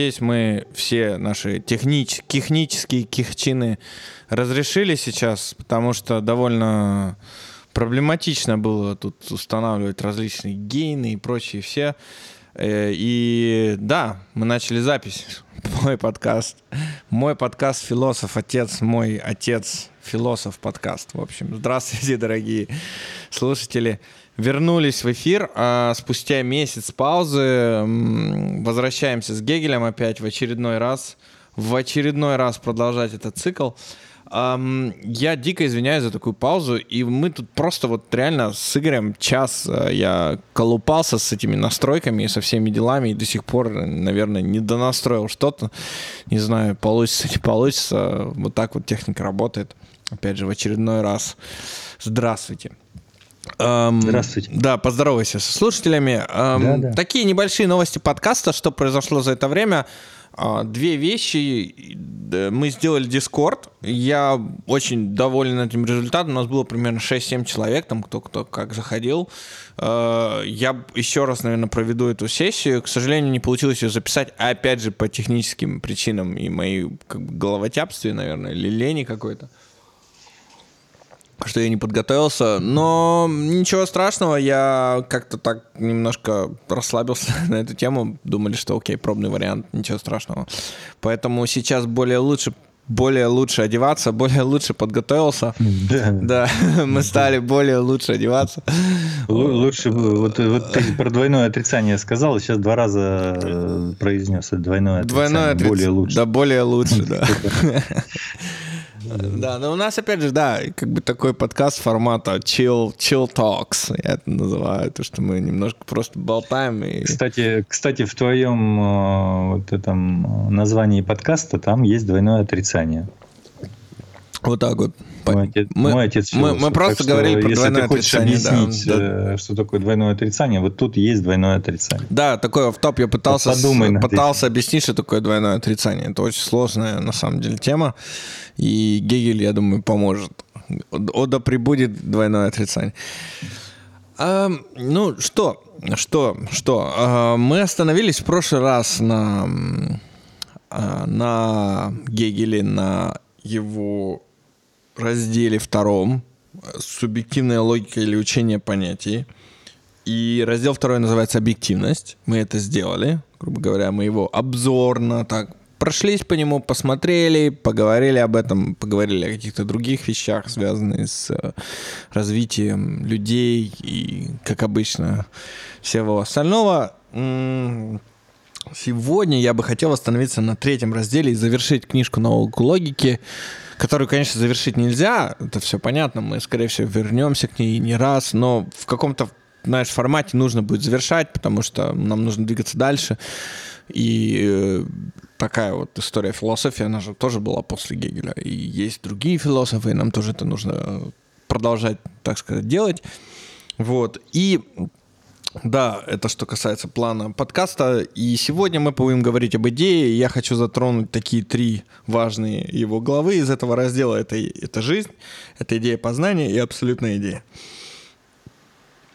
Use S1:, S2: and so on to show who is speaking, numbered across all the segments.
S1: Надеюсь, мы все наши технич, технические кихчины разрешили сейчас, потому что довольно проблематично было тут устанавливать различные гейны и прочие все. Э, и да, мы начали запись. Мой подкаст. Мой подкаст «Философ. Отец». Мой отец «Философ. Подкаст». В общем, здравствуйте, дорогие слушатели вернулись в эфир, а спустя месяц паузы возвращаемся с Гегелем опять в очередной раз, в очередной раз продолжать этот цикл. Я дико извиняюсь за такую паузу, и мы тут просто вот реально с Игорем час э, я колупался с этими настройками и со всеми делами, и до сих пор, наверное, не донастроил что-то. Не знаю, получится, не получится. Вот так вот техника работает. Опять же, в очередной раз. Здравствуйте.
S2: Эм, Здравствуйте.
S1: Да, поздоровайся со слушателями. Эм, да, да. Такие небольшие новости подкаста, что произошло за это время. А, две вещи. Мы сделали Discord. Я очень доволен этим результатом. У нас было примерно 6-7 человек, там кто кто как заходил. Э, я еще раз, наверное, проведу эту сессию. К сожалению, не получилось ее записать, опять же, по техническим причинам и моей как бы, головотяпстве, наверное, или лени какой-то что я не подготовился. Но ничего страшного, я как-то так немножко расслабился на эту тему. Думали, что окей, пробный вариант, ничего страшного. Поэтому сейчас более лучше более лучше одеваться, более лучше подготовился. Да. Да, мы стали более лучше одеваться.
S2: Лучше, вот, вот ты про двойное отрицание сказал, сейчас два раза э, произнес двойное отрицание. Двойное отрицание. Более лучше.
S1: Да, более лучше, да. Да, но у нас, опять же, да, как бы такой подкаст формата chill, chill talks, я это называю, то, что мы немножко просто болтаем. И...
S2: Кстати, кстати, в твоем э, вот этом э, названии подкаста там есть двойное отрицание.
S1: Вот так вот.
S2: Мой отец, мы, мой отец
S1: мы, мы просто что, говорили про двойное отрицание.
S2: Если ты хочешь объяснить, да, что такое двойное отрицание, вот тут есть двойное отрицание.
S1: Да, такое в топ я пытался, вот пытался объяснить, что такое двойное отрицание. Это очень сложная, на самом деле, тема. И Гегель, я думаю, поможет. Ода прибудет двойное отрицание. А, ну, что, что, что? А, мы остановились в прошлый раз на, а, на Гегеле, на его разделе втором «Субъективная логика или учение понятий». И раздел второй называется «Объективность». Мы это сделали, грубо говоря, мы его обзорно так прошлись по нему, посмотрели, поговорили об этом, поговорили о каких-то других вещах, связанных с э, развитием людей и, как обычно, всего остального. Сегодня я бы хотел остановиться на третьем разделе и завершить книжку «Науку логики», которую, конечно, завершить нельзя, это все понятно, мы, скорее всего, вернемся к ней не раз, но в каком-то, знаешь, формате нужно будет завершать, потому что нам нужно двигаться дальше. И э, такая вот история философии, она же тоже была после Гегеля. И есть другие философы, и нам тоже это нужно продолжать, так сказать, делать. Вот. И да, это что касается плана подкаста. И сегодня мы будем говорить об идее. Я хочу затронуть такие три важные его главы из этого раздела. Это, это жизнь, это идея познания и абсолютная идея.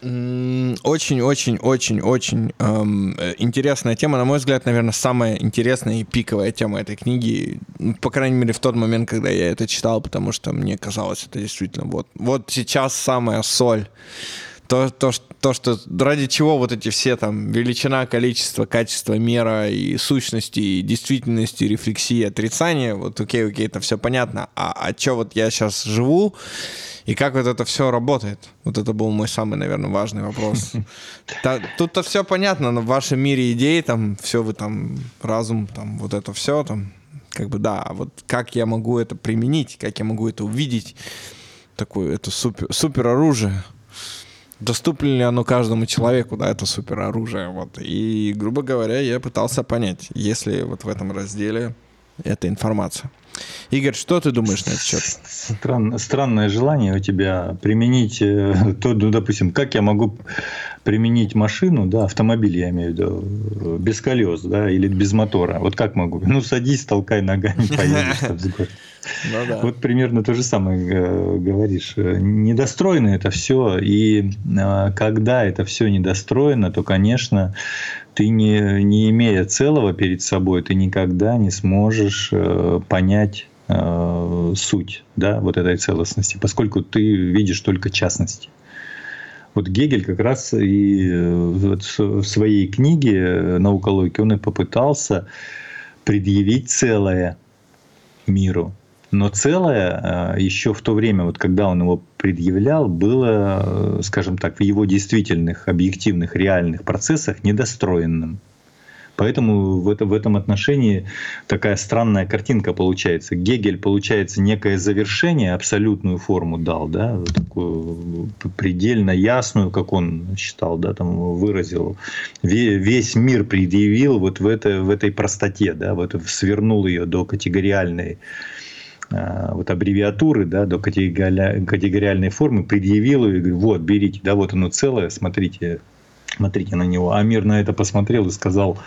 S1: Очень-очень-очень-очень эм, интересная тема. На мой взгляд, наверное, самая интересная и пиковая тема этой книги. По крайней мере, в тот момент, когда я это читал, потому что мне казалось, это действительно вот, вот сейчас самая соль то, то, то, что ради чего вот эти все там величина, количество, качество, мера и сущности, и действительности, рефлексии, отрицания, вот окей, окей, это все понятно. А, а что вот я сейчас живу, и как вот это все работает? Вот это был мой самый, наверное, важный вопрос. Тут-то все понятно, но в вашем мире идей, там, все вы там, разум, там, вот это все, там, как бы, да, а вот как я могу это применить, как я могу это увидеть, такое, это супер, супер оружие. Доступно ли оно каждому человеку, да, это супероружие, вот. И, грубо говоря, я пытался понять, есть ли вот в этом разделе эта информация. Игорь, что ты думаешь на этот счет?
S2: Стран, странное желание у тебя применить э, то, ну, допустим, как я могу применить машину, да, автомобиль я имею в виду, без колес, да, или без мотора. Вот как могу? Ну, садись, толкай ногами, поедешь. Ну, да. Вот примерно то же самое э, говоришь. Недостроено это все, и э, когда это все недостроено, то, конечно, ты не, не имея целого перед собой, ты никогда не сможешь э, понять э, суть да, вот этой целостности, поскольку ты видишь только частности. Вот Гегель как раз и э, в своей книге «Наука логики» он и попытался предъявить целое миру. Но целое э, еще в то время, вот когда он его предъявлял, было, э, скажем так, в его действительных, объективных, реальных процессах недостроенным. Поэтому в, это, в этом отношении такая странная картинка получается. Гегель, получается, некое завершение, абсолютную форму дал, да, такую предельно ясную, как он считал, да, там выразил. Весь мир предъявил вот в, это, в этой простоте, да, вот свернул ее до категориальной вот аббревиатуры да, до категориальной формы, предъявил и говорю, вот, берите, да, вот оно целое, смотрите, смотрите на него. Амир на это посмотрел и сказал,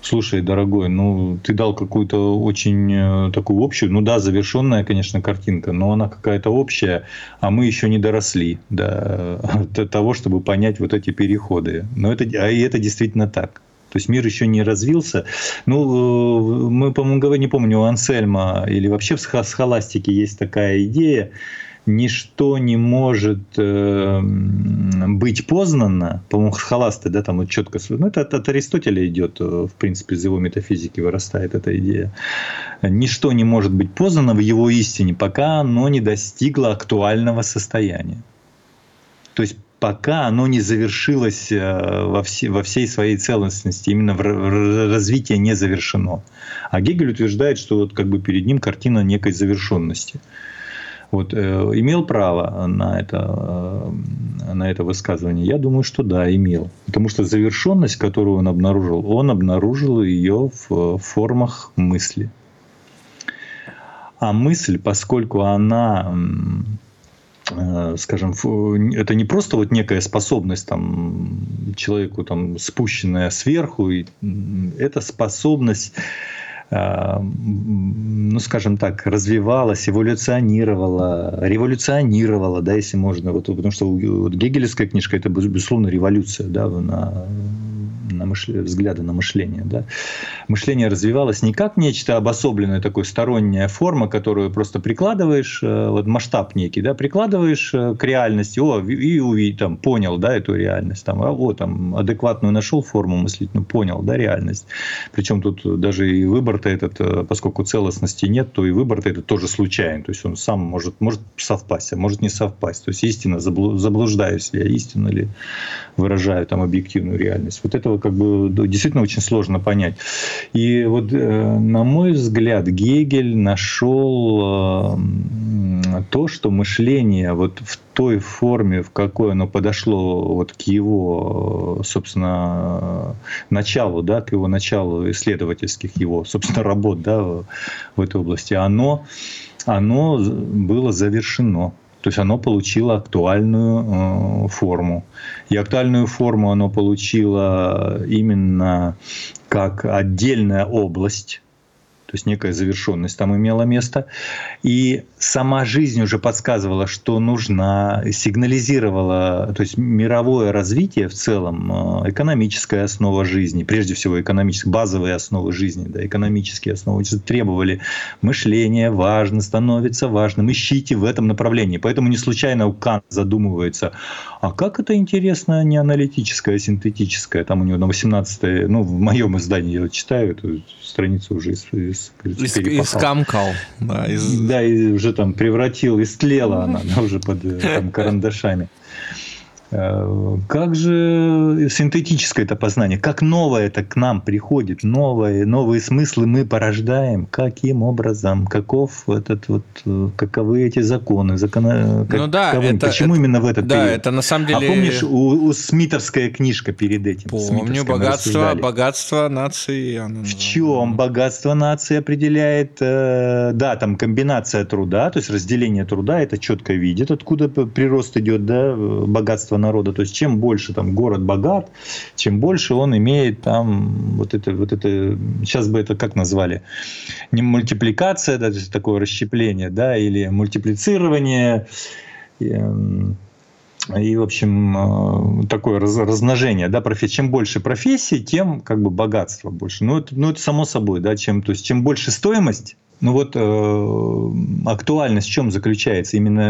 S2: слушай, дорогой, ну, ты дал какую-то очень э, такую общую, ну да, завершенная, конечно, картинка, но она какая-то общая, а мы еще не доросли до, до того, чтобы понять вот эти переходы. Но это, а это действительно так. То есть мир еще не развился. Ну, э, мы, по-моему, не помню, у Ансельма или вообще в схоластике есть такая идея, ничто не может э, быть познано, по-моему, Схоласты, да, там вот четко, ну, это от, от Аристотеля идет, э, в принципе, из его метафизики вырастает эта идея. Ничто не может быть познано в его истине, пока оно не достигло актуального состояния. То есть пока оно не завершилось э, во, все, во всей своей целостности, именно в, развитие не завершено. А Гегель утверждает, что вот как бы перед ним картина некой завершенности. Вот, э, имел право на это, э, на это высказывание? Я думаю, что да, имел. Потому что завершенность, которую он обнаружил, он обнаружил ее в формах мысли. А мысль, поскольку она Э, скажем, это не просто вот некая способность там человеку там спущенная сверху, это способность э, ну, скажем так, развивалась, эволюционировала, революционировала, да, если можно, вот, потому что вот гегелевская книжка это безусловно революция, да, на на мышле, взгляды на мышление. Да? Мышление развивалось не как нечто обособленное, такое сторонняя форма, которую просто прикладываешь, э, вот масштаб некий, да, прикладываешь э, к реальности, о, и увидел, там, понял, да, эту реальность, там, а вот, там, адекватную нашел форму мыслительную, понял, да, реальность. Причем тут даже и выбор-то этот, э, поскольку целостности нет, то и выбор-то этот тоже случайен, то есть он сам может, может совпасть, а может не совпасть. То есть истина, заблуждаюсь я, истину ли выражаю там объективную реальность. Вот этого как бы действительно очень сложно понять. И вот, э, на мой взгляд, Гегель нашел э, то, что мышление вот в той форме, в какой оно подошло вот к его, собственно, началу, да, к его началу исследовательских его, собственно, работ да, в этой области, оно, оно было завершено. То есть оно получило актуальную э, форму. И актуальную форму оно получило именно как отдельная область то есть некая завершенность там имела место. И сама жизнь уже подсказывала, что нужна, сигнализировала, то есть мировое развитие в целом, э, экономическая основа жизни, прежде всего экономические, базовые основы жизни, да, экономические основы требовали мышления, важно, становится важным, ищите в этом направлении. Поэтому не случайно у Кант задумывается, а как это интересно не аналитическое, а синтетическое, там у него на 18 ну в моем издании я читаю эту страницу уже из, из,
S1: из Искамкал.
S2: Да, да, и уже там превратил, истлела она да, уже под э, там, карандашами. Э, как же синтетическое это познание, как новое это к нам приходит, новые, новые смыслы мы порождаем, каким образом, каков этот вот, э, каковы эти законы, закона,
S1: ну да, это,
S2: почему
S1: это,
S2: именно в этот
S1: Да,
S2: период?
S1: это на самом деле...
S2: А помнишь, у, у Смитовская книжка перед этим?
S1: Помню, богатство, богатство нации.
S2: В чем богатство нации определяет, э, да, там комбинация труда, то есть разделение труда, это четко видит, откуда прирост идет, да, богатство народа. То есть чем больше там город богат, чем больше он имеет там вот это, вот это сейчас бы это как назвали? Не мультипликация, да, то есть такое расщепление, да, или мультиплицирование. И, эм, и, в общем, э, такое размножение, да, профессий. Чем больше профессий, тем как бы богатство больше. Ну, это, ну, это само собой, да, чем, то есть, чем больше стоимость, ну вот э, актуальность в чем заключается? Именно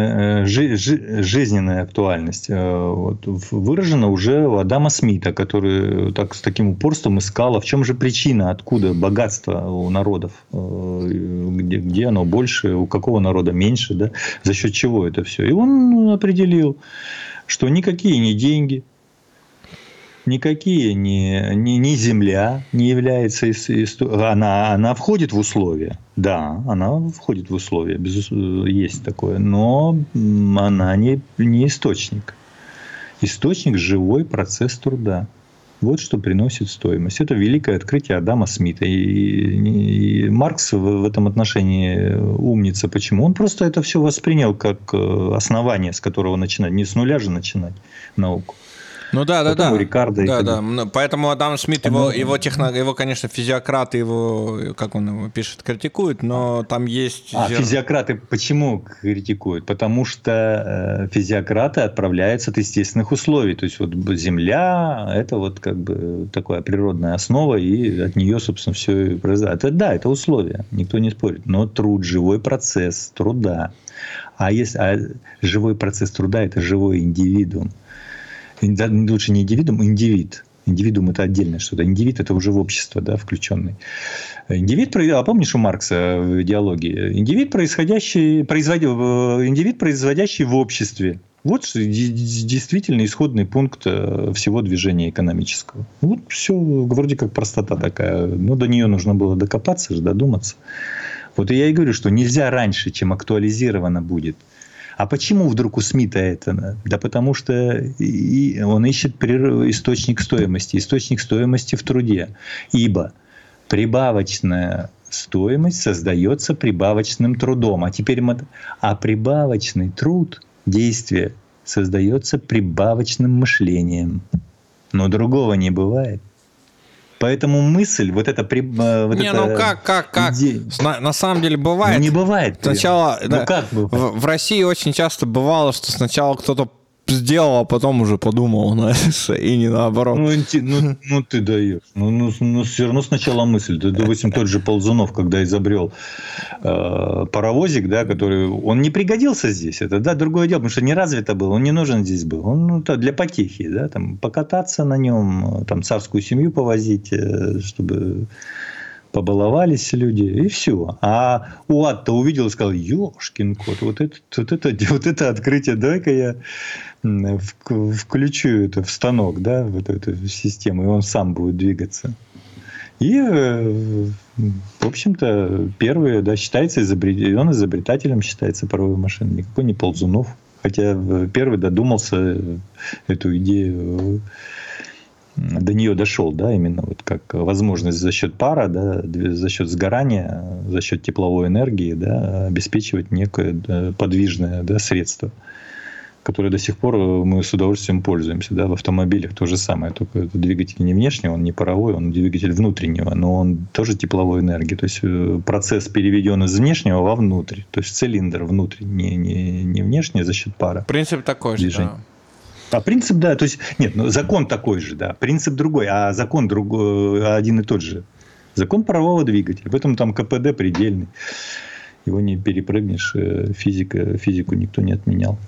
S2: э, жи, жи, жизненная актуальность э, вот, выражена уже у Адама Смита, который так, с таким упорством искал, а в чем же причина, откуда богатство у народов, э, где, где оно больше, у какого народа меньше, да? за счет чего это все. И он определил, что никакие не деньги, никакие не, не, не земля не является, она, она входит в условия. Да, она входит в условия, безусловно, есть такое, но она не, не источник. Источник – живой процесс труда. Вот что приносит стоимость. Это великое открытие Адама Смита. И, и, и Маркс в, в этом отношении умница. Почему? Он просто это все воспринял как э, основание, с которого начинать. Не с нуля же начинать науку.
S1: Ну да, да, да.
S2: Рикардо.
S1: Да, да. Поэтому Адам Смит, его, его, техно, его, конечно, физиократы его, как он его пишет, критикуют, но там есть...
S2: А, зер... физиократы почему критикуют? Потому что э, физиократы отправляются от естественных условий. То есть вот Земля – это вот как бы такая природная основа, и от нее, собственно, все и произойдет. Это, да, это условия, никто не спорит. Но труд, живой процесс труда. А, если, а живой процесс труда – это живой индивидуум лучше не индивидуум, индивид. Индивидуум это отдельное что-то. Индивид это уже в общество, да, включенный. Индивид, а помнишь у Маркса в идеологии? Индивид, происходящий, производя, индивид, производящий в обществе. Вот действительно исходный пункт э, всего движения экономического. Вот все, вроде как простота такая. Но до нее нужно было докопаться, додуматься. Вот и я и говорю, что нельзя раньше, чем актуализировано будет – а почему вдруг у Смита это? Да потому что он ищет источник стоимости. Источник стоимости в труде. Ибо прибавочная стоимость создается прибавочным трудом. А теперь мы... А прибавочный труд, действие, создается прибавочным мышлением. Но другого не бывает. Поэтому мысль, вот это... Э, вот
S1: не,
S2: это
S1: ну как, как, как? На, на самом деле бывает.
S2: Ну, не бывает.
S1: Сначала, ну, да, как бывает? В, в России очень часто бывало, что сначала кто-то сделал, а потом уже подумал на это, и не наоборот.
S2: Ну, ну, ну ты даешь. Ну, ну, ну, все равно сначала мысль. Да, допустим, тот же Ползунов, когда изобрел э, паровозик, да, который... Он не пригодился здесь. Это, да, другое дело, потому что не развито был, он не нужен здесь был. Он ну, для потехи, да, там, покататься на нем, там, царскую семью повозить, э, чтобы побаловались люди, и все. А Уат-то увидел и сказал, ёшкин кот, вот это, вот это, вот это открытие, давай-ка я включу это в станок, да, вот эту систему, и он сам будет двигаться. И, э, в общем-то, первый, да, считается изобрет... он изобретателем считается паровой машины, никакой не Ползунов. Хотя э, первый додумался эту идею до нее дошел, да, именно вот как возможность за счет пара, да, за счет сгорания, за счет тепловой энергии, да, обеспечивать некое да, подвижное да, средство, которое до сих пор мы с удовольствием пользуемся. Да, в автомобилях то же самое, только это двигатель не внешний, он не паровой, он двигатель внутреннего, но он тоже тепловой энергии. То есть э, процесс переведен из внешнего вовнутрь, то есть цилиндр внутрь, не, не, не внешний за счет пара.
S1: Принцип такой же, да.
S2: А принцип, да, то есть, нет, ну, закон такой же, да, принцип другой, а закон другой, один и тот же. Закон парового двигателя, поэтому там КПД предельный. Его не перепрыгнешь, э, физика, физику никто не отменял.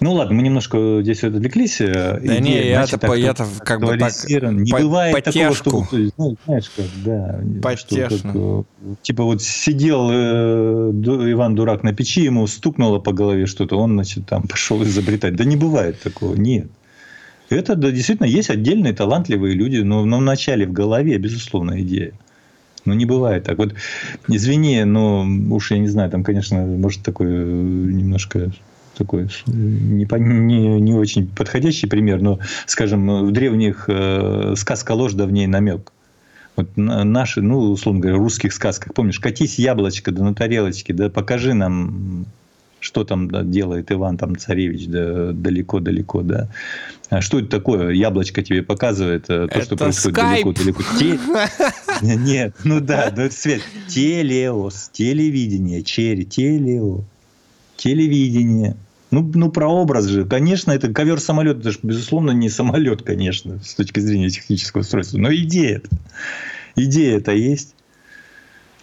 S2: Ну ладно, мы немножко здесь отвлеклись.
S1: Э, да Идея, не, я-то, так, я-то как бы так...
S2: Не по, бывает потешку. такого, что... Ну, знаешь как, да.
S1: Потешно. Что,
S2: как, типа вот сидел э, Иван Дурак на печи, ему стукнуло по голове что-то, он, значит, там пошел изобретать. Да не бывает такого, нет. Это да, действительно есть отдельные талантливые люди, но, но вначале в голове, безусловно, идея. Ну, не бывает так. Вот, извини, но уж я не знаю, там, конечно, может, такой э, немножко такой не, не, не очень подходящий пример, но, скажем, в древних э, сказка ложь давней намек. Вот наши, ну, условно говоря, русских сказках, помнишь, катись яблочко да на тарелочке, да покажи нам, что там да, делает Иван там царевич, да, далеко-далеко, да. А что это такое? Яблочко тебе показывает э, то,
S1: это
S2: что происходит далеко-далеко. Нет, ну да, ну это свет. Телеос, телевидение, черри, телео, телевидение. Ну, ну, про образ же. Конечно, это ковер-самолет, это же, безусловно, не самолет, конечно, с точки зрения технического устройства. Но идея -то. Идея-то есть.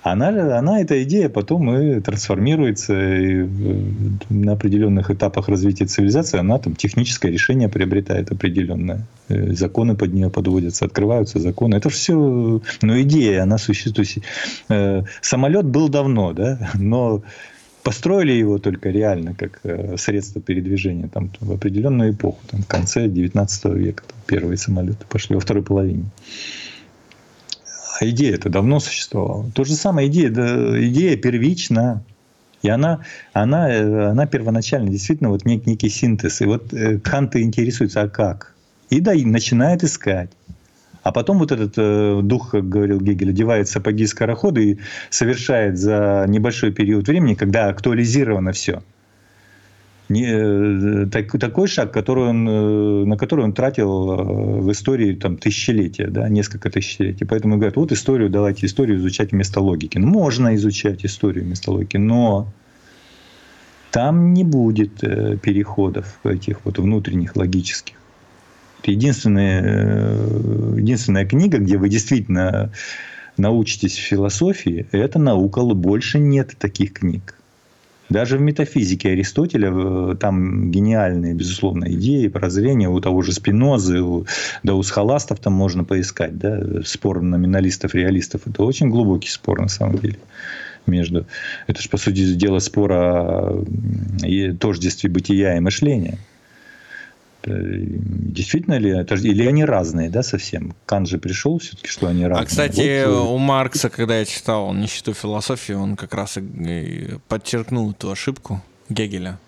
S2: Она, она, эта идея потом и трансформируется и на определенных этапах развития цивилизации, она там техническое решение приобретает определенное. Э, законы под нее подводятся, открываются законы. Это все, но идея, она существует. Э, самолет был давно, да, но построили его только реально как э, средство передвижения там, в определенную эпоху, там, в конце 19 века, там, первые самолеты пошли во второй половине. А идея это давно существовала. То же самое идея, да, идея первична. И она, она, э, она первоначально действительно вот нек, некий синтез. И вот э, Кант интересуется, а как? И да, и начинает искать. А потом вот этот э, дух, как говорил Гегель, одевает сапоги скорохода и совершает за небольшой период времени, когда актуализировано все, не, э, так, такой шаг, который он, э, на который он тратил э, в истории там, тысячелетия, да, несколько тысячелетий. Поэтому говорят, вот историю, давайте историю изучать вместо логики. Ну, можно изучать историю вместо логики, но там не будет переходов этих вот внутренних логических. Единственная, единственная книга, где вы действительно научитесь философии, это наука. Больше нет таких книг. Даже в метафизике Аристотеля э, там гениальные, безусловно, идеи, прозрения у того же Спинозы, у, да у схоластов там можно поискать. Да? Спор номиналистов, реалистов. Это очень глубокий спор на самом деле. Между... Это же, по сути дела, спор о тождестве бытия и мышления. Действительно ли это? Или они разные, да, совсем? Кан же пришел все-таки, что они разные.
S1: А, кстати, вот, э, у Маркса, когда я читал «Нищету философии», он как раз и подчеркнул эту ошибку Гегеля.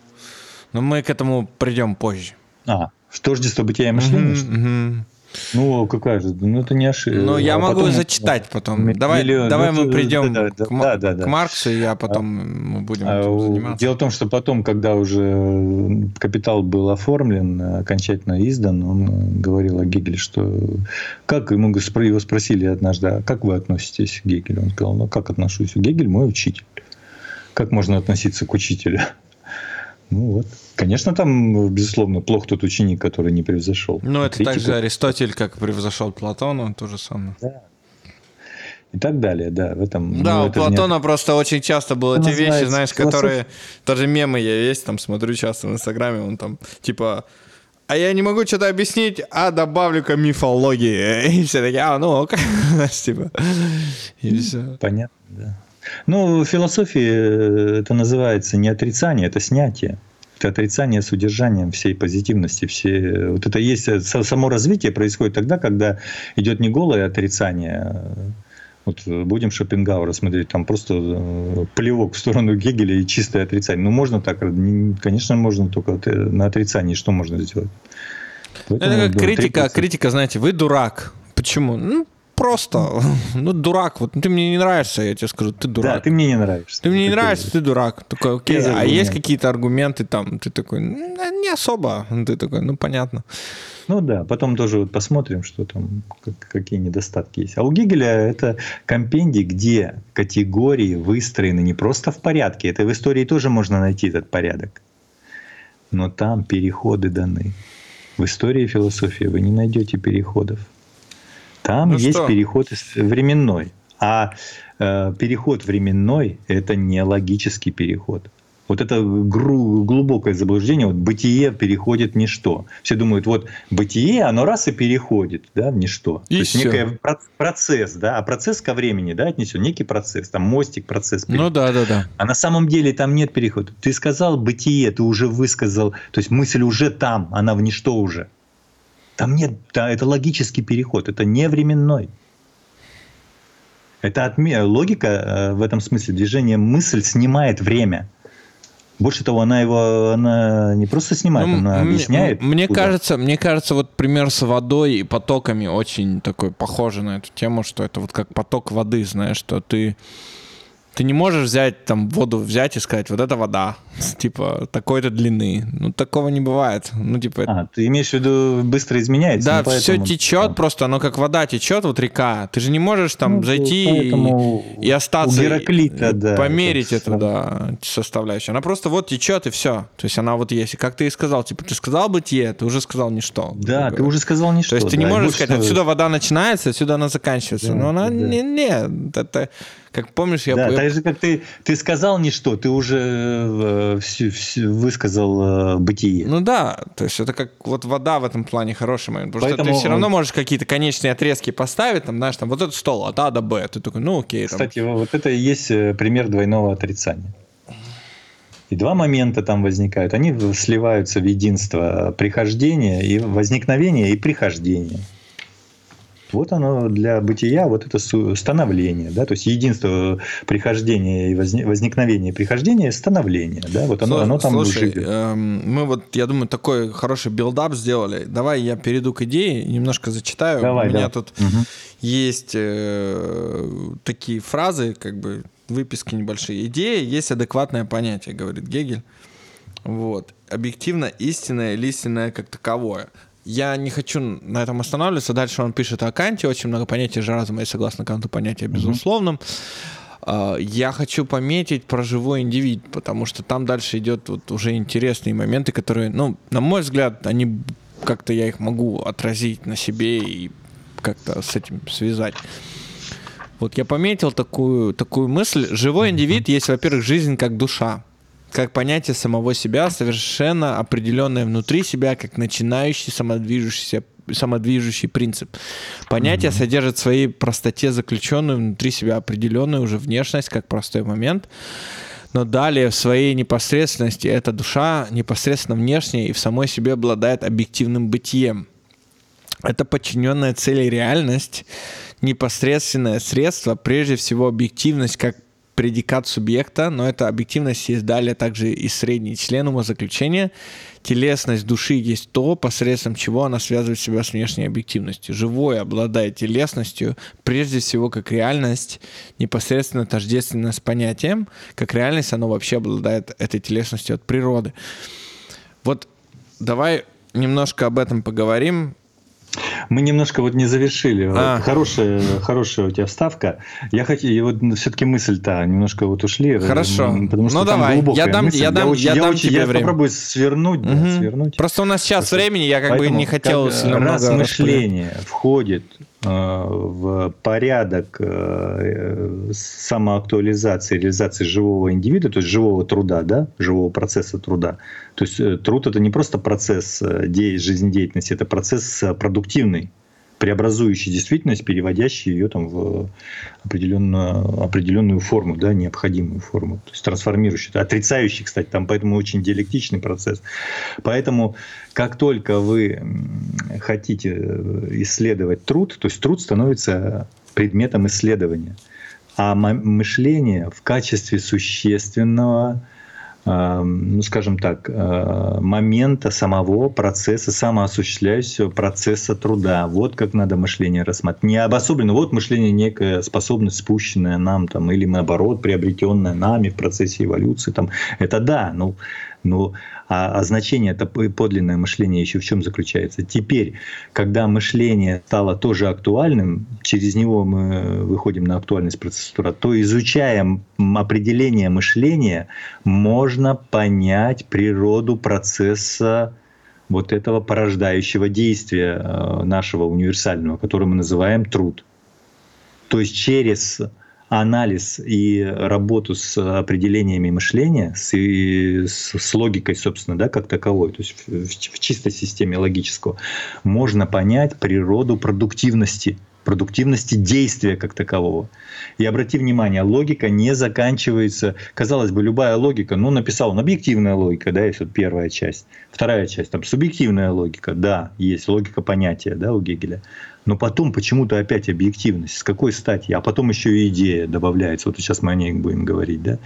S1: Но мы к этому придем позже.
S2: А, тождество бытия и мышления?
S1: Угу, угу.
S2: Ну, какая же, ну это не ошибка.
S1: Ну, я а могу потом... зачитать потом. Давай, миллион... давай ну, мы придем да, да, к, да, да, да. к Марксу, и я потом а, мы будем а, заниматься.
S2: Дело в том, что потом, когда уже капитал был оформлен, окончательно издан, он говорил о Гегеле, что как ему его спросили однажды, а как вы относитесь к Гегелю? Он сказал, ну как отношусь? Гегель мой учитель. Как можно относиться к учителю? Ну вот. Конечно, там, безусловно, плох тот ученик, который не превзошел.
S1: Ну, это Критику. также Аристотель, как превзошел Платона, то же самое.
S2: Да. И так далее, да, в этом.
S1: Да,
S2: ну,
S1: у Платона не... просто очень часто было те вещи, знаешь, философ... которые даже мемы я есть, там смотрю часто в Инстаграме, он там типа а я не могу что-то объяснить, а добавлю-ка мифологии. И все такие, а, ну ок. типа. И все.
S2: Понятно, да. Ну, в философии э, это называется не отрицание, это снятие. Это отрицание с удержанием всей позитивности. Все... Вот это есть э, само развитие происходит тогда, когда идет не голое отрицание. А вот будем Шопенгауэра смотреть, там просто э, плевок в сторону Гегеля и чистое отрицание. Ну, можно так, конечно, можно только на отрицании что можно сделать.
S1: Поэтому, это как да, критика, критика, знаете, вы дурак. Почему? Ну, просто, ну, дурак, вот ты мне не нравишься, я тебе скажу, ты дурак.
S2: Да, ты мне не нравишься.
S1: Ты мне не нравишься, ты дурак. Такой, окей, а есть какие-то аргументы там? Ты такой, не особо. Ты такой, ну, понятно.
S2: Ну да, потом тоже вот посмотрим, что там, какие недостатки есть. А у Гегеля это компендий, где категории выстроены не просто в порядке, это в истории тоже можно найти этот порядок, но там переходы даны. В истории философии вы не найдете переходов. Там ну есть что? переход временной. А э, переход временной – это не логический переход. Вот это глубокое заблуждение, вот бытие переходит в ничто. Все думают, вот бытие, оно раз и переходит да, в ничто. И То есть некий процесс, да, а процесс ко времени да, отнесен, некий процесс, там мостик, процесс.
S1: Переход. Ну да, да, да.
S2: А на самом деле там нет перехода. Ты сказал бытие, ты уже высказал, то есть мысль уже там, она в ничто уже. Там нет, да, это логический переход, это не временной. Это отме... логика э, в этом смысле движения мысль снимает время. Больше того, она его она не просто снимает, ну, она объясняет.
S1: Мне куда. кажется, мне кажется, вот пример с водой и потоками очень такой похожий на эту тему, что это вот как поток воды, знаешь, что ты ты не можешь взять там воду взять и сказать, вот это вода, типа такой-то длины. Ну такого не бывает. Ну типа.
S2: А ты имеешь в виду быстро изменяется?
S1: Да, ну, поэтому... все течет да. просто, оно как вода течет, вот река. Ты же не можешь там ну, зайти и, и остаться. У
S2: Гераклита,
S1: и,
S2: да.
S1: Померить это, да, составляющую. Она просто вот течет и все. То есть она вот есть. И как ты и сказал, типа ты сказал бытие, ты уже сказал ничто.
S2: Да, ты уже сказал ничто.
S1: То есть ты
S2: да,
S1: не можешь сказать, отсюда вода начинается, отсюда она заканчивается. Да, Но она да. не, не, это как помнишь, я...
S2: Да, так же, как ты, ты сказал ничто, ты уже э, всю, всю высказал э, бытие.
S1: Ну да, то есть это как вот вода в этом плане хороший момент. Потому Поэтому что ты все равно можешь какие-то конечные отрезки поставить, там, знаешь, там, вот этот стол от А до Б. Ты такой, ну окей.
S2: Там. Кстати, вот это и есть э, пример двойного отрицания. И два момента там возникают. Они сливаются в единство прихождения и возникновения и прихождения. Вот оно для бытия, вот это становление, да, то есть единство прехождения и возникновения прихождения – становление, да, вот оно, оно там
S1: Слушай, живет. Эм, мы вот, я думаю, такой хороший build-up сделали. Давай я перейду к идее, немножко зачитаю.
S2: Давай,
S1: У меня
S2: да.
S1: тут угу. есть э, такие фразы, как бы выписки небольшие. Идея есть адекватное понятие, говорит Гегель. Вот. Объективно истинное или истинное как таковое. Я не хочу на этом останавливаться. Дальше он пишет о Канте. Очень много понятий же разума и согласно Канту понятия безусловным. Mm-hmm. Я хочу пометить про живой индивид, потому что там дальше идет вот уже интересные моменты, которые, ну, на мой взгляд, они как-то я их могу отразить на себе и как-то с этим связать. Вот я пометил такую, такую мысль. Живой индивид есть, во-первых, жизнь как душа как понятие самого себя, совершенно определенное внутри себя, как начинающий самодвижущийся самодвижущий принцип. Понятие mm-hmm. содержит в своей простоте заключенную внутри себя определенную уже внешность, как простой момент. Но далее в своей непосредственности эта душа непосредственно внешняя и в самой себе обладает объективным бытием. Это подчиненная цели реальность, непосредственное средство, прежде всего объективность как предикат субъекта, но эта объективность есть далее также и средний член умозаключения. Телесность души есть то, посредством чего она связывает себя с внешней объективностью. Живое обладает телесностью, прежде всего, как реальность, непосредственно тождественно с понятием, как реальность, оно вообще обладает этой телесностью от природы. Вот давай немножко об этом поговорим.
S2: Мы немножко вот не завершили. А. Хорошая, хорошая у тебя вставка. Я хочу, и вот все-таки мысль-то немножко вот ушли.
S1: Хорошо.
S2: Потому что
S1: ну давай,
S2: я дам,
S1: мысль. я дам, я, очень, я,
S2: дам
S1: очень, тебе
S2: я
S1: время.
S2: попробую свернуть, угу. да, свернуть.
S1: Просто у нас сейчас Просто. времени, я как Поэтому, бы не хотел как, сильно
S2: раз
S1: много
S2: мышление распылять. входит в порядок э, самоактуализации, реализации живого индивида, то есть живого труда, да, живого процесса труда. То есть э, труд это не просто процесс э, жизнедеятельности, это процесс э, продуктивный преобразующий действительность, переводящий ее там в определенную, определенную форму, да, необходимую форму, то есть трансформирующий, отрицающий, кстати, там поэтому очень диалектичный процесс. Поэтому как только вы хотите исследовать труд, то есть труд становится предметом исследования, а мышление в качестве существенного ну, скажем так, э, момента самого процесса, самоосуществляющего процесса труда. Вот как надо мышление рассматривать. Не обособленно, вот мышление некая способность, спущенная нам, там, или наоборот, приобретенная нами в процессе эволюции. Там. Это да, ну, ну, а, а значение это подлинное мышление еще в чем заключается? Теперь, когда мышление стало тоже актуальным, через него мы выходим на актуальность процессора, то изучая определение мышления, можно понять природу процесса вот этого порождающего действия э, нашего универсального, который мы называем труд. То есть через анализ и работу с определениями мышления, с, и, с, с логикой, собственно, да, как таковой, то есть в, в чистой системе логического, можно понять природу продуктивности продуктивности действия как такового. И обрати внимание, логика не заканчивается. Казалось бы, любая логика, ну, написал он, объективная логика, да, есть вот первая часть. Вторая часть, там, субъективная логика, да, есть логика понятия, да, у Гегеля. Но потом почему-то опять объективность. С какой стати? А потом еще и идея добавляется. Вот сейчас мы о ней будем говорить, да.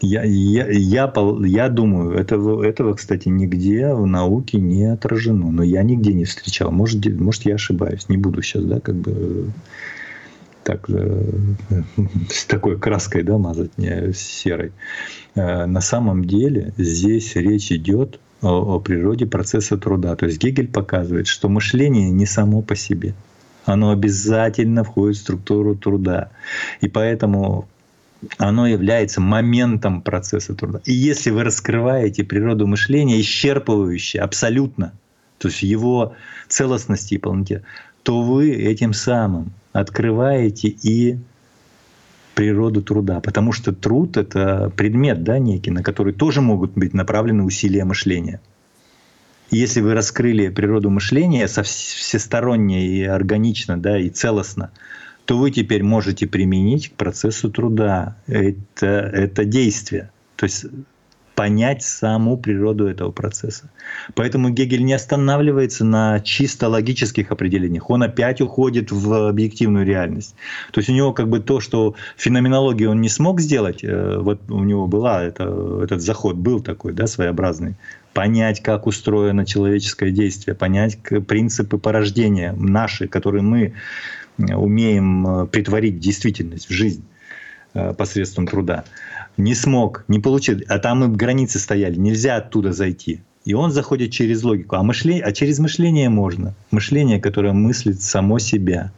S2: Я, я, я, я думаю, этого, этого, кстати, нигде в науке не отражено. Но я нигде не встречал. Может, может я ошибаюсь. Не буду сейчас, да, как бы так, э, с такой краской да, мазать, не серой. Э, на самом деле здесь речь идет о, природе процесса труда. То есть Гегель показывает, что мышление не само по себе. Оно обязательно входит в структуру труда. И поэтому оно является моментом процесса труда. И если вы раскрываете природу мышления исчерпывающе, абсолютно, то есть его целостности и полноте, то вы этим самым открываете и природу труда. Потому что труд — это предмет да, некий, на который тоже могут быть направлены усилия мышления. Если вы раскрыли природу мышления всесторонне и органично, да, и целостно, то вы теперь можете применить к процессу труда это, это действие. То есть понять саму природу этого процесса. Поэтому Гегель не останавливается на чисто логических определениях. Он опять уходит в объективную реальность. То есть у него как бы то, что феноменологию он не смог сделать, э, вот у него была это, этот заход был такой, да, своеобразный, понять, как устроено человеческое действие, понять принципы порождения наши, которые мы умеем э, притворить в действительность, в жизнь э, посредством труда. Не смог, не получил. А там и границы стояли, нельзя оттуда зайти. И он заходит через логику. А, мышление, а через мышление можно. Мышление, которое мыслит само себя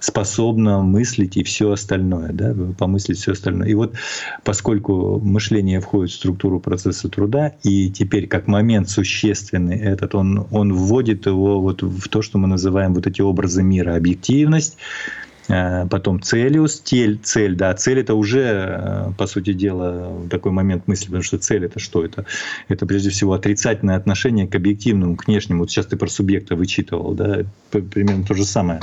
S2: способна мыслить и все остальное, да, помыслить все остальное. И вот поскольку мышление входит в структуру процесса труда, и теперь как момент существенный этот, он, он вводит его вот в то, что мы называем вот эти образы мира, объективность, Э, потом целиус, тель, цель, да, цель это уже, э, по сути дела, такой момент мысли, потому что цель это что? Это, это прежде всего отрицательное отношение к объективному, к внешнему. Вот сейчас ты про субъекта вычитывал, да, примерно то же самое.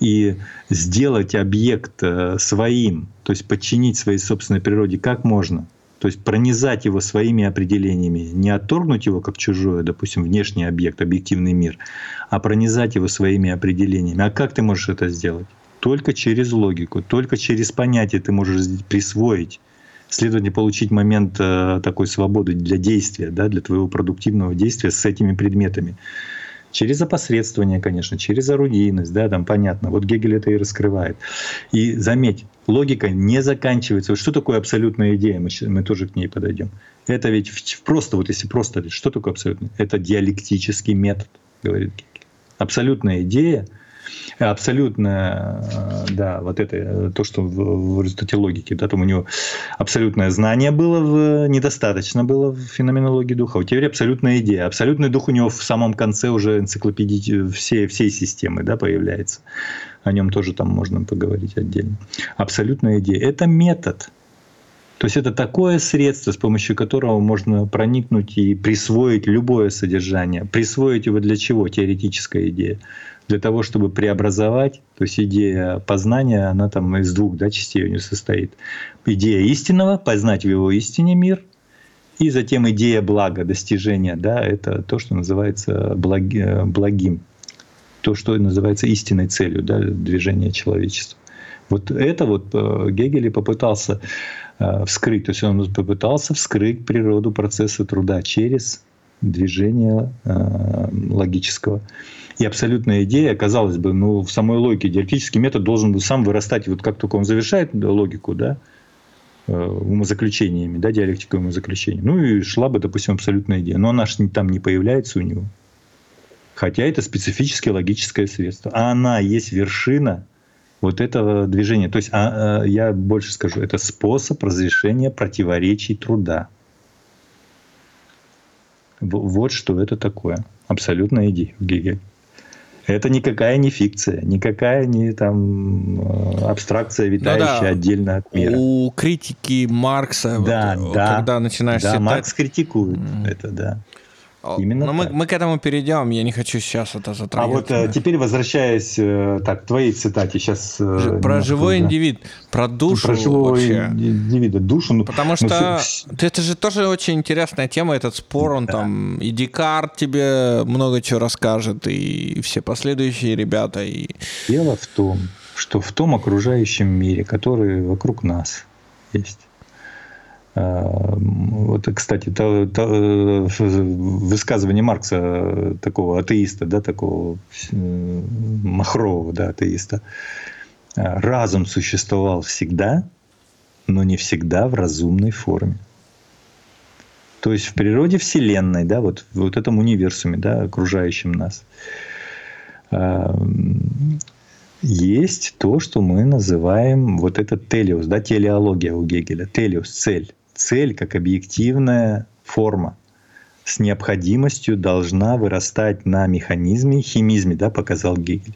S2: И сделать объект э, своим, то есть подчинить своей собственной природе как можно, то есть пронизать его своими определениями, не отторгнуть его как чужое, допустим, внешний объект, объективный мир, а пронизать его своими определениями. А как ты можешь это сделать? Только через логику, только через понятие ты можешь присвоить следовательно, получить момент э, такой свободы для действия, да, для твоего продуктивного действия с этими предметами. Через опосредствование, конечно, через орудийность, да, там понятно. Вот Гегель это и раскрывает. И заметь, логика не заканчивается. Вот что такое абсолютная идея? Мы, мы тоже к ней подойдем. Это ведь просто, вот если просто, что такое абсолютно? Это диалектический метод, говорит Гегель. Абсолютная идея — абсолютно, э, да, вот это э, то, что в, в результате логики, да, там у него абсолютное знание было, в, недостаточно было в феноменологии духа, а теперь абсолютная идея. Абсолютный дух у него в самом конце уже энциклопедии всей, всей системы, да, появляется. О нем тоже там можно поговорить отдельно. Абсолютная идея. Это метод. То есть это такое средство, с помощью которого можно проникнуть и присвоить любое содержание. Присвоить его для чего? Теоретическая идея для того, чтобы преобразовать, то есть идея познания, она там из двух да, частей у нее состоит. Идея истинного, познать в его истине мир, и затем идея блага, достижения, да, это то, что называется благи, благим, то, что называется истинной целью да, движения человечества. Вот это вот э, Гегель и попытался э, вскрыть, то есть он попытался вскрыть природу процесса труда через движение э, логического. И абсолютная идея, казалось бы, ну, в самой логике диалектический метод должен был сам вырастать, вот как только он завершает логику, да, э, умозаключениями, да, диалектикой умозаключения. Ну и шла бы, допустим, абсолютная идея. Но она же там не появляется у него. Хотя это специфическое логическое средство. А она есть вершина вот этого движения. То есть, а, а, я больше скажу, это способ разрешения противоречий труда. Вот что это такое. Абсолютная идея в Гегеле. Это никакая не фикция, никакая не там э, абстракция, витающая ну, да. отдельно от мира.
S1: У критики Маркса,
S2: да,
S1: вот,
S2: да,
S1: когда начинаешь
S2: да,
S1: читать...
S2: Маркс критикует mm. это, да. Именно
S1: Но мы,
S2: так.
S1: мы к этому перейдем, я не хочу сейчас это
S2: А
S1: затрагивать.
S2: вот э, теперь возвращаясь э, так, к твоей цитате сейчас. э,
S1: Ж- Про
S2: немножко,
S1: живой
S2: да.
S1: индивид, про душу
S2: Про живого
S1: вообще.
S2: индивида, душу. ну,
S1: Потому
S2: ну,
S1: что
S2: всё-
S1: это же тоже очень интересная тема, этот спор, он там, и Декарт тебе много чего расскажет, и все последующие ребята, и
S2: Дело в том, что в том окружающем мире, который вокруг нас есть. А, Вот, кстати, то- то, э, высказывание Маркса, э, такого атеиста, да, такого э, махрового да, атеиста. А, Разум существовал всегда, но не всегда в разумной форме. То есть в природе Вселенной, да, вот вот этом универсуме, да, окружающем нас, а, есть то, что мы называем вот этот телеус, да, телеология у Гегеля. Телеус – цель. Цель как объективная форма с необходимостью должна вырастать на механизме, химизме, да, показал Гегель.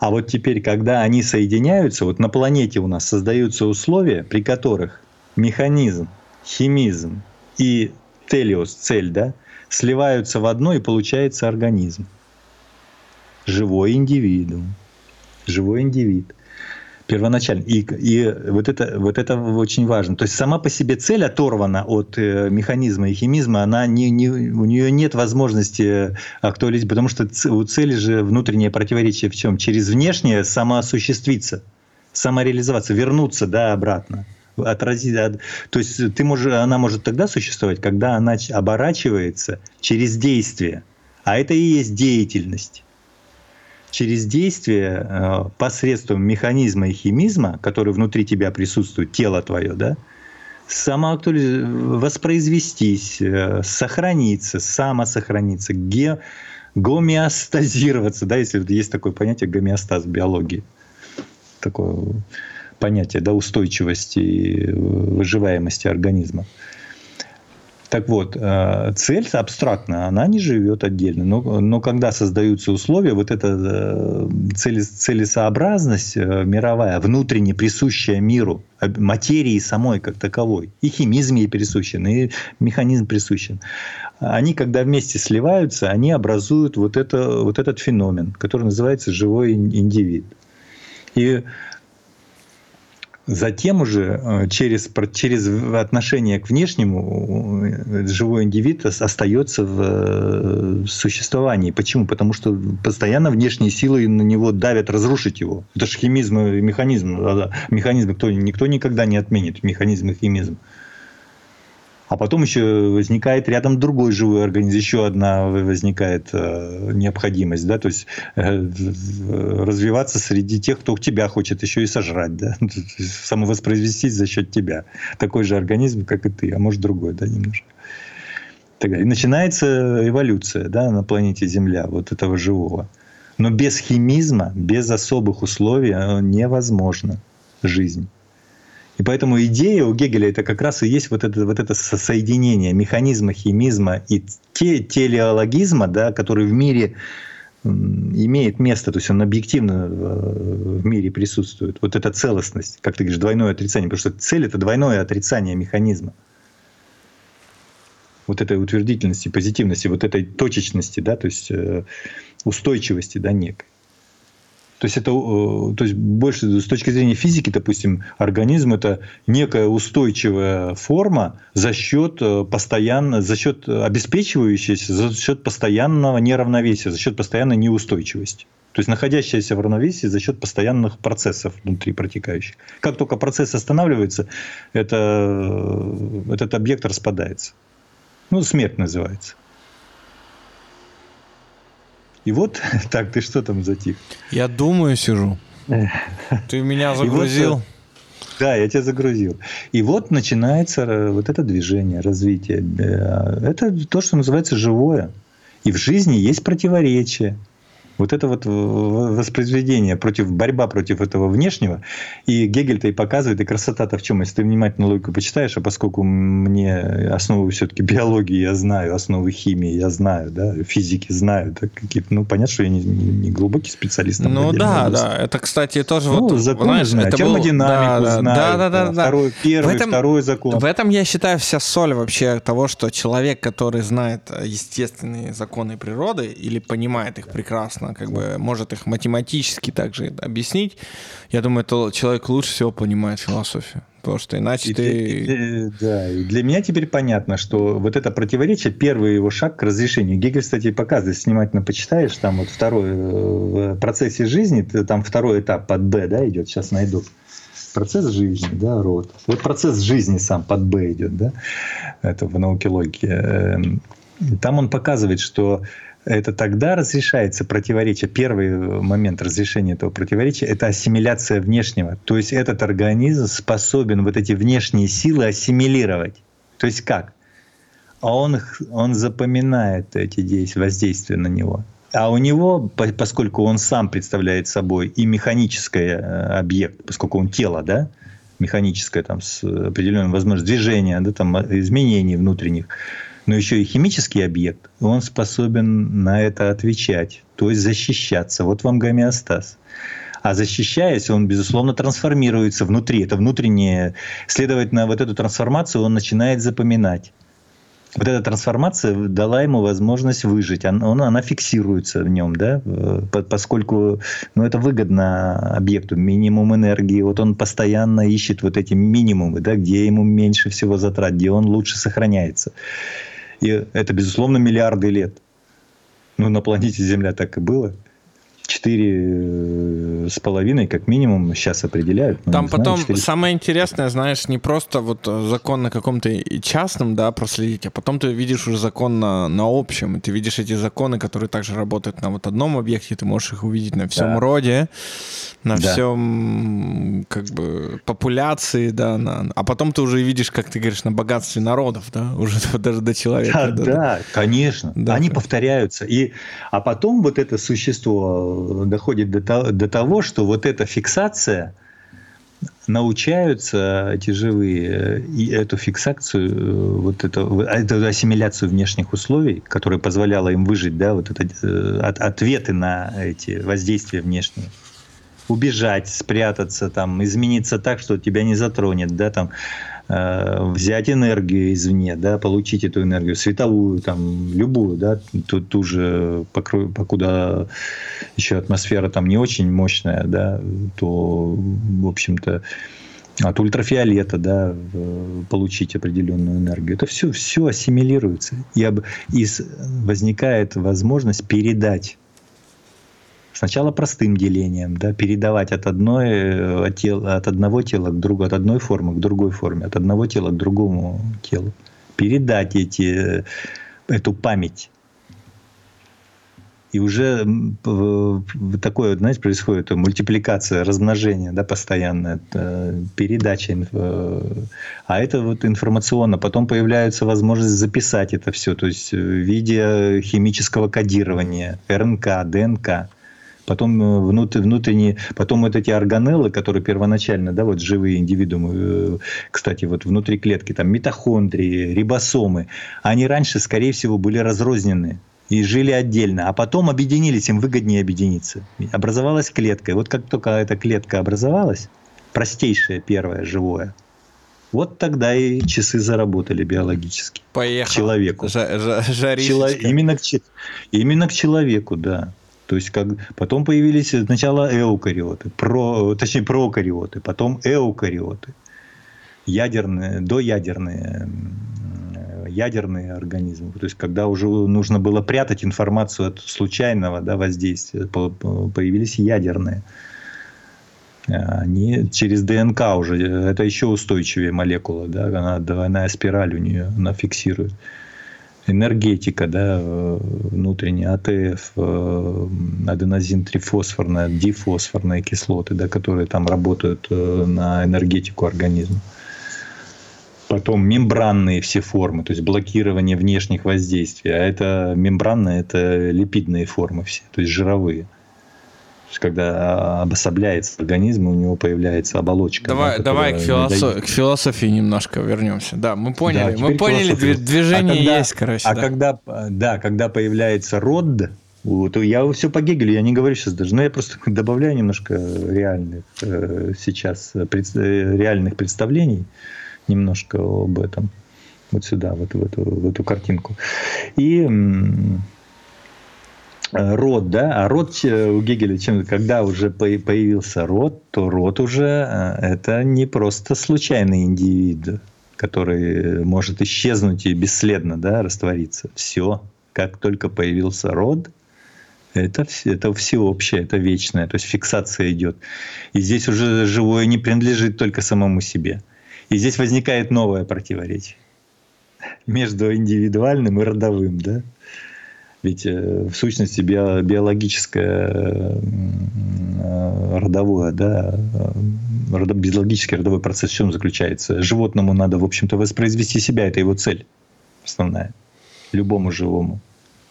S2: А вот теперь, когда они соединяются, вот на планете у нас создаются условия, при которых механизм, химизм и телеус, цель, да, сливаются в одно и получается организм. Живой индивидуум живой индивид. Первоначально. И, и вот, это, вот это очень важно. То есть сама по себе цель оторвана от э, механизма и химизма, она не, не, у нее нет возможности актуализировать, потому что у цели же внутреннее противоречие в чем? Через внешнее самоосуществиться, самореализоваться, вернуться да, обратно. Отразить, от- то есть ты можешь, она может тогда существовать, когда она оборачивается через действие. А это и есть деятельность через действие э, посредством механизма и химизма, который внутри тебя присутствует, тело твое, да, самоактуализ... воспроизвестись, э, сохраниться, самосохраниться, ге... гомеостазироваться, да, если есть такое понятие гомеостаз в биологии, такое понятие, да, устойчивости и выживаемости организма. Так вот, э, цель абстрактная, она не живет отдельно. Но, но когда создаются условия, вот эта э, целесообразность э, мировая, внутренне присущая миру, материи самой как таковой, и химизм ей присущен, и механизм присущен, они, когда вместе сливаются, они образуют вот, это, вот этот феномен, который называется живой ин- индивид. И Затем уже э, через, через отношение к внешнему э, живой индивид ос- остается в э, существовании. Почему? Потому что постоянно внешние силы на него давят разрушить его. Это же химизм и механизм. Механизм кто, никто никогда не отменит. Механизм и химизм. А потом еще возникает рядом другой живой организм, еще одна возникает э, необходимость, да, то есть э, развиваться среди тех, кто тебя хочет еще и сожрать, да, самовоспроизвестись за счет тебя. Такой же организм, как и ты, а может другой, да, немножко. И начинается эволюция, да, на планете Земля вот этого живого. Но без химизма, без особых условий э, невозможна жизнь. И поэтому идея у Гегеля это как раз и есть вот это, вот это со- соединение механизма, химизма и те, телеологизма, да, который в мире имеет место, то есть он объективно э, в мире присутствует. Вот эта целостность, как ты говоришь, двойное отрицание, потому что цель это двойное отрицание механизма. Вот этой утвердительности, позитивности, вот этой точечности, да, то есть э, устойчивости, да, некой. То есть это, э, то есть больше с точки зрения физики, допустим, организм это некая устойчивая форма за счет э, постоянно, за счет обеспечивающейся, за счет постоянного неравновесия, за счет постоянной неустойчивости. То есть находящаяся в равновесии за счет постоянных процессов внутри протекающих. Как только процесс останавливается, это, э, этот объект распадается. Ну, смерть называется. И вот, так, ты что там затих?
S1: Я думаю, сижу. Ты меня
S2: вот,
S1: загрузил.
S2: Да, я тебя загрузил. И вот начинается э, вот это движение, развитие. Э, Это то, что называется живое. И в жизни есть противоречие. Вот это вот воспроизведение против борьба против этого внешнего. И Гегель-то и показывает, и красота-то в чем? Если ты внимательно логику почитаешь, а поскольку мне основы все-таки биологии я знаю, основы химии я знаю, да, физики знаю, да, какие-то, ну, понятно, что я не, не глубокий специалист.
S1: Ну да, да, это, кстати, тоже
S2: ну,
S1: вот,
S2: закон знаешь, знаю, это термодинамику
S1: был...
S2: знаю,
S1: да, да, да, да,
S2: второй, первый, в этом, второй закон.
S1: В этом, я считаю, вся соль вообще того, что человек, который знает естественные законы природы или понимает их прекрасно, как бы может их математически также объяснить, я думаю, это человек лучше всего понимает философию. Потому что иначе
S2: и
S1: ты...
S2: Для, да, и для меня теперь понятно, что вот это противоречие, первый его шаг к разрешению. Гегель, кстати, показывает, если внимательно почитаешь, там вот второй э, в процессе жизни, там второй этап под Б, да, идет, сейчас найду. Процесс жизни, да, род. Вот процесс жизни сам под Б идет, да, это в науке логики. Эм, там он показывает, что это тогда разрешается противоречие. Первый момент разрешения этого противоречия – это ассимиляция внешнего. То есть этот организм способен вот эти внешние силы ассимилировать. То есть как? А он, он запоминает эти действия, воздействия на него. А у него, поскольку он сам представляет собой и механический э, объект, поскольку он тело, да, механическое, там, с определенной возможностью движения, да, там, изменений внутренних, но еще и химический объект, он способен на это отвечать, то есть защищаться. Вот вам гомеостаз. А защищаясь, он, безусловно, трансформируется внутри. Это внутреннее. Следовательно, вот эту трансформацию он начинает запоминать. Вот эта трансформация дала ему возможность выжить. Она, она фиксируется в нем, да, поскольку ну, это выгодно объекту, минимум энергии. Вот он постоянно ищет вот эти минимумы, да, где ему меньше всего затрат, где он лучше сохраняется. И это, безусловно, миллиарды лет. Ну, на планете Земля так и было. Четыре э, с половиной, как минимум, сейчас определяют.
S1: Там потом знаю, 4... самое интересное, знаешь, не просто вот закон на каком-то частном, да, проследить, а потом ты видишь уже закон на, на общем, и ты видишь эти законы, которые также работают на вот одном объекте, ты можешь их увидеть на всем да. роде, на да. всем как бы популяции, да, на... а потом ты уже видишь, как ты говоришь, на богатстве народов, да, уже даже до человека.
S2: Да, да, да конечно, да, они да. повторяются, и а потом вот это существо доходит до, до того, что вот эта фиксация научаются эти живые и эту фиксацию, вот эту, эту ассимиляцию внешних условий, которая позволяла им выжить, да, вот это э, ответы на эти воздействия внешние. Убежать, спрятаться, там, измениться так, что тебя не затронет, да, там, э, взять энергию извне, да, получить эту энергию световую, там, любую, да, ту, ту же, покуда еще атмосфера там не очень мощная, да, то, в общем-то, от ультрафиолета, да, получить определенную энергию. Это все, все ассимилируется. И, об, и возникает возможность передать Сначала простым делением, да, передавать от, одной, э, от, тела, от одного тела к другу, от одной формы к другой форме, от одного тела к другому телу. Передать эти, эту память. И уже такое, знаете, происходит мультипликация, размножение, да, постоянная, передача. А это вот информационно. Потом появляется возможность записать это все, то есть в виде химического кодирования, РНК, ДНК потом э, внутренние, потом вот эти органеллы, которые первоначально, да, вот живые индивидуумы, э, кстати, вот внутри клетки, там митохондрии, рибосомы, они раньше, скорее всего, были разрознены и жили отдельно, а потом объединились, им выгоднее объединиться. Образовалась клетка. И вот как только эта клетка образовалась, простейшее первое живое, вот тогда и часы заработали биологически.
S1: Поехал.
S2: К человеку.
S1: Жа жа
S2: Чело... именно, к... именно к человеку, да. То есть как потом появились сначала эукариоты, про, точнее прокариоты, потом эукариоты, ядерные, доядерные ядерные организмы. То есть когда уже нужно было прятать информацию от случайного да, воздействия, появились ядерные. Они через ДНК уже, это еще устойчивее молекула, да, она двойная спираль у нее, она фиксирует энергетика, да, внутренняя АТФ, э, аденозин-трифосфорная, дифосфорные кислоты, да, которые там работают э, на энергетику организма. Потом мембранные все формы, то есть блокирование внешних воздействий. А это мембранные, это липидные формы все, то есть жировые. Есть когда обособляется организм, у него появляется оболочка.
S1: Давай,
S2: да,
S1: давай к, философ... к философии немножко вернемся. Да, мы поняли,
S2: Да,
S1: мы поняли,
S2: философию.
S1: две- движение
S2: А когда-
S1: есть, короче.
S2: А
S1: да.
S2: когда, да, когда появляется род, вот, я все по Гегелю, я не говорю сейчас даже, но я просто добавляю немножко реальных э, сейчас пред- э, реальных представлений немножко об этом вот сюда, вот в эту, в эту картинку. И род, да, а род э, у Гегеля, чем, когда уже по- появился род, то род уже э, это не просто случайный индивид, который может исчезнуть и бесследно, да, раствориться. Все, как только появился род, это, это всеобщее, это вечное, то есть фиксация идет. И здесь уже живое не принадлежит только самому себе. И здесь возникает новое противоречие между индивидуальным и родовым, да? Ведь э, в сущности био- биологическое э, родовое, да, э, биологический родовой процесс в чем заключается? Животному надо, в общем-то, воспроизвести себя, это его цель основная, любому живому.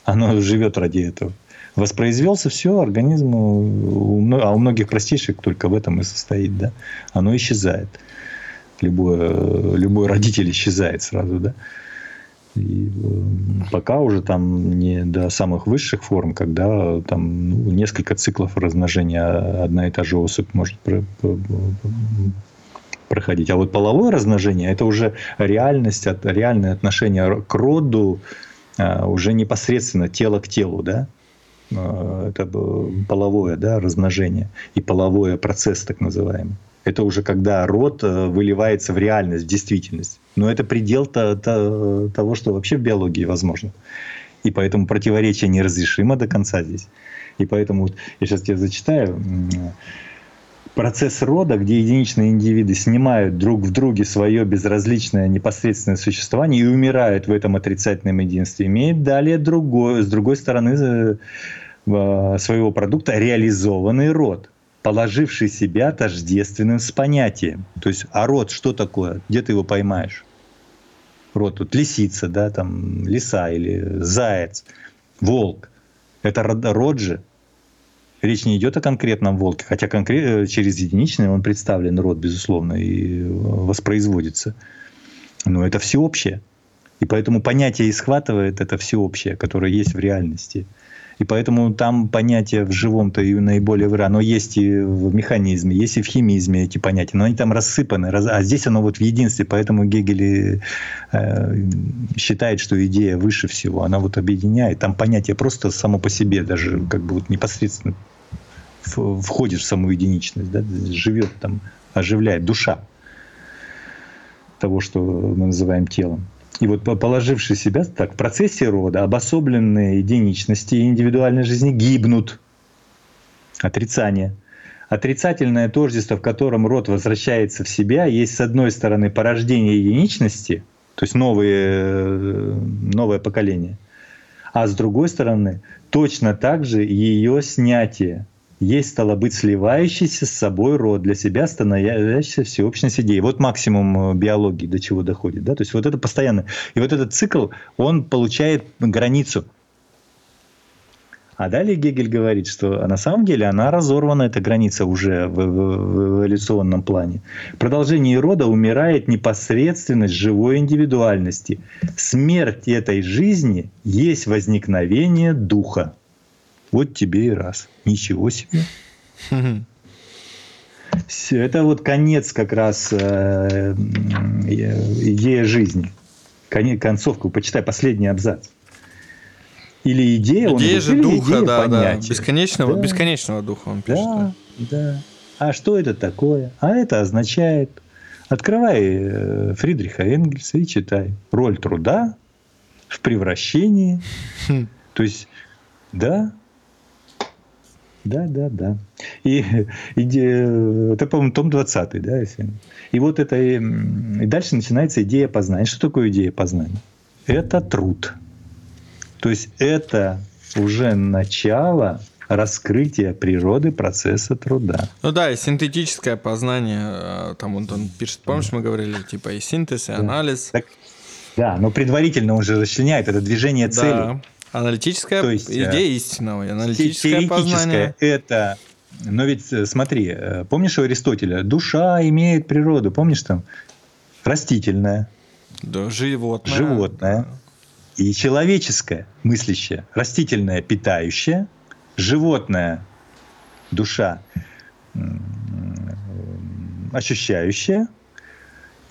S2: Оно живет ради этого. Воспроизвелся, все, организм, а у многих простейших только в этом и состоит, да, оно исчезает. Любой, любой родитель исчезает сразу, да. И э, пока уже там не до самых высших форм, когда там ну, несколько циклов размножения одна и та же особь может про- про- проходить. А вот половое размножение это уже реальность, реальное отношение к роду а, уже непосредственно тело к телу, да. А, Это б- половое да, размножение и половой процесс так называемый. Это уже когда род э, выливается в реальность, в действительность. Но это предел то- то- того, что вообще в биологии возможно. И поэтому противоречие неразрешимо до конца здесь. И поэтому вот я сейчас тебе зачитаю. Процесс рода, где единичные индивиды снимают друг в друге свое безразличное непосредственное существование и умирают в этом отрицательном единстве, имеет далее другой, с другой стороны э, э, своего продукта реализованный род, положивший себя тождественным с понятием. То есть, а род что такое? Где ты его поймаешь? Род, вот лисица, да, там лиса или заяц, волк. Это род, же. Речь не идет о конкретном волке, хотя конкре- э, через единичный он представлен род, безусловно, и э, воспроизводится. Но это всеобщее. И поэтому понятие и схватывает это всеобщее, которое есть в реальности. И поэтому там понятие в живом-то и наиболее выра. Оно есть и в механизме, есть и в химизме эти понятия, но они там рассыпаны. раз- А здесь оно вот в единстве. Поэтому Гегель э, считает, что идея выше всего. Она вот объединяет. Там понятие просто само по себе даже как бы вот непосредственно в- входит в саму единичность, да, живет там, оживляет душа того, что мы называем телом. И вот по- положивший себя так, в процессе рода обособленные единичности и индивидуальной жизни гибнут. Отрицание. Отрицательное тождество, в котором род возвращается в себя, есть с одной стороны порождение единичности, то есть новые, э, новое поколение, а с другой стороны точно так же ее снятие. Есть, стало быть, сливающийся с собой род, для себя становящийся всеобщность идеи. Вот максимум э, биологии до чего доходит. Да? То есть вот это постоянно. И вот этот цикл, он получает границу. А далее Гегель говорит, что на самом деле она разорвана, эта граница уже в, в- в эволюционном плане. В продолжении рода умирает непосредственность живой индивидуальности. Смерть этой жизни есть возникновение духа. Вот тебе и раз. Ничего себе. Всё, Это вот конец как раз э, м, идея жизни. Коне- Концовку, почитай последний абзац. Или идея, он
S1: Идея
S2: говорит,
S1: же
S2: или
S1: духа,
S2: идея
S1: да, да.
S2: понятия.
S1: Бесконечного,
S2: Да.
S1: бесконечного духа он пишет.
S2: Да, да. А что это такое? А это означает... Открывай э, Фридриха Энгельса и читай. Роль труда в превращении.
S1: Хм.
S2: То есть, да, да, да, да. И идея, это, по-моему, том 20, да, если. И вот это, м, и дальше начинается идея познания. Что такое идея познания? Это труд. То есть это уже начало раскрытия природы процесса труда.
S1: Ну да, и синтетическое познание, э, там вот он пишет, помнишь, мы говорили, типа и синтез, и анализ.
S2: Так, да, но предварительно он же расчленяет это движение
S1: Да. Аналитическая
S2: То есть, э,
S1: идея истинного, аналитическое познание.
S2: это... Но ведь э, смотри, э, помнишь у Аристотеля? Душа имеет природу, помнишь там? Растительная,
S1: Да, животное.
S2: животное и человеческое, мыслящее. Растительное, питающее, животное, душа, ощущающая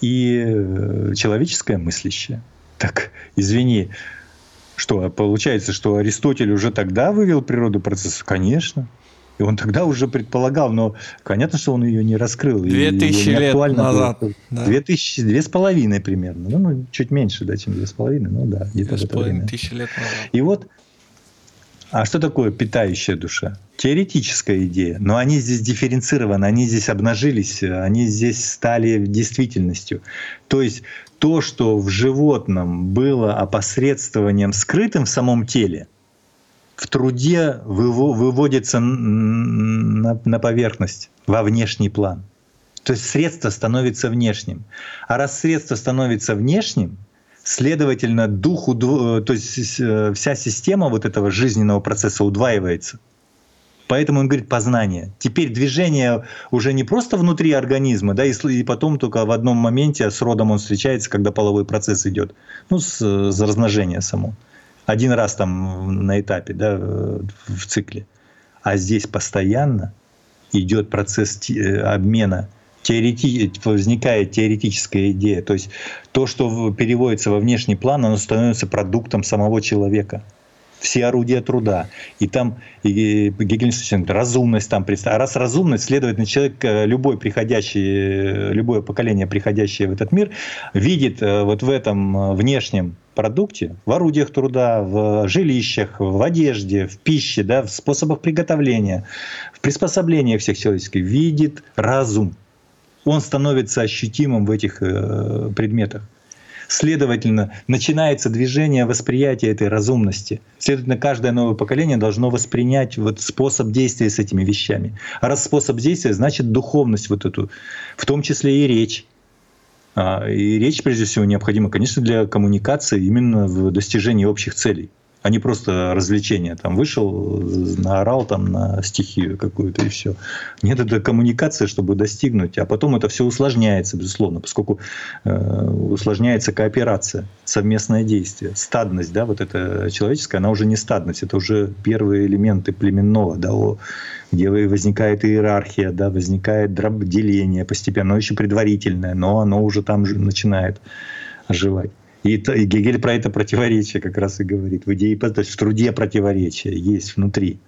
S2: и человеческое мыслящее. Так, извини, что получается, что Аристотель уже тогда вывел природу процесса? Конечно. И он тогда уже предполагал, но понятно, что он ее не раскрыл.
S1: Две тысячи лет назад.
S2: Две тысячи, две с половиной примерно. Ну, ну, чуть меньше, да, чем две с половиной. Ну да, где-то
S1: Две с
S2: это
S1: половиной
S2: время.
S1: тысячи лет назад.
S2: И вот, а что такое питающая душа? Теоретическая идея, но они здесь дифференцированы, они здесь обнажились, они здесь стали действительностью. То есть то, что в животном было опосредствованием скрытым в самом теле, в труде выво- выводится на поверхность, во внешний план. То есть средство становится внешним. А раз средство становится внешним, следовательно, дух, удво- то есть э, вся система вот этого жизненного процесса удваивается. Поэтому он говорит познание. Теперь движение уже не просто внутри организма, да, и, потом только в одном моменте с родом он встречается, когда половой процесс идет. Ну, с, с размножения само. Один раз там на этапе, да, э, в цикле. А здесь постоянно идет процесс э, обмена теорети... возникает теоретическая идея. То есть то, что переводится во внешний план, оно становится продуктом самого человека. Все орудия труда. И там и Гегель говорит, разумность там представь. А раз разумность, следовательно, человек, э, любой приходящий, э, любое поколение, приходящее в этот мир, видит э, вот в этом внешнем продукте, в орудиях труда, в жилищах, в одежде, в пище, да, в способах приготовления, в приспособлениях всех человеческих, видит разум он становится ощутимым в этих э, предметах. Следовательно, начинается движение восприятия этой разумности. Следовательно, каждое новое поколение должно воспринять вот способ действия с этими вещами. А раз способ действия, значит духовность вот эту, в том числе и речь. А, И речь, прежде всего, необходима, конечно, для коммуникации именно в достижении общих целей а не просто развлечение. Там вышел, наорал там на стихию какую-то и все. Нет, это коммуникация, чтобы достигнуть. А потом это все усложняется, безусловно, поскольку э, усложняется кооперация, совместное действие. Стадность, да, вот эта человеческая, она уже не стадность, это уже первые элементы племенного, да, о, где возникает иерархия, да, возникает деление постепенно, оно еще предварительное, но оно уже там начинает оживать. И, и Гегель про это противоречие как раз и говорит. В идее, то есть в труде противоречие есть внутри.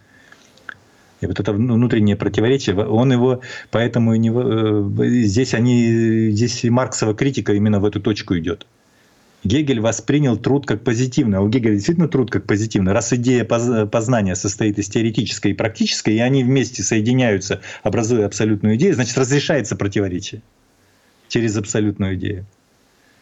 S2: И вот это вну- внутреннее противоречие, он его, поэтому и не, э, здесь они, здесь и Марксова критика именно в эту точку идет. Гегель воспринял труд как позитивный, а у Гегеля действительно труд как позитивный. Раз идея поз- познания состоит из теоретической и практической, и они вместе соединяются, образуя абсолютную идею, значит разрешается противоречие через абсолютную идею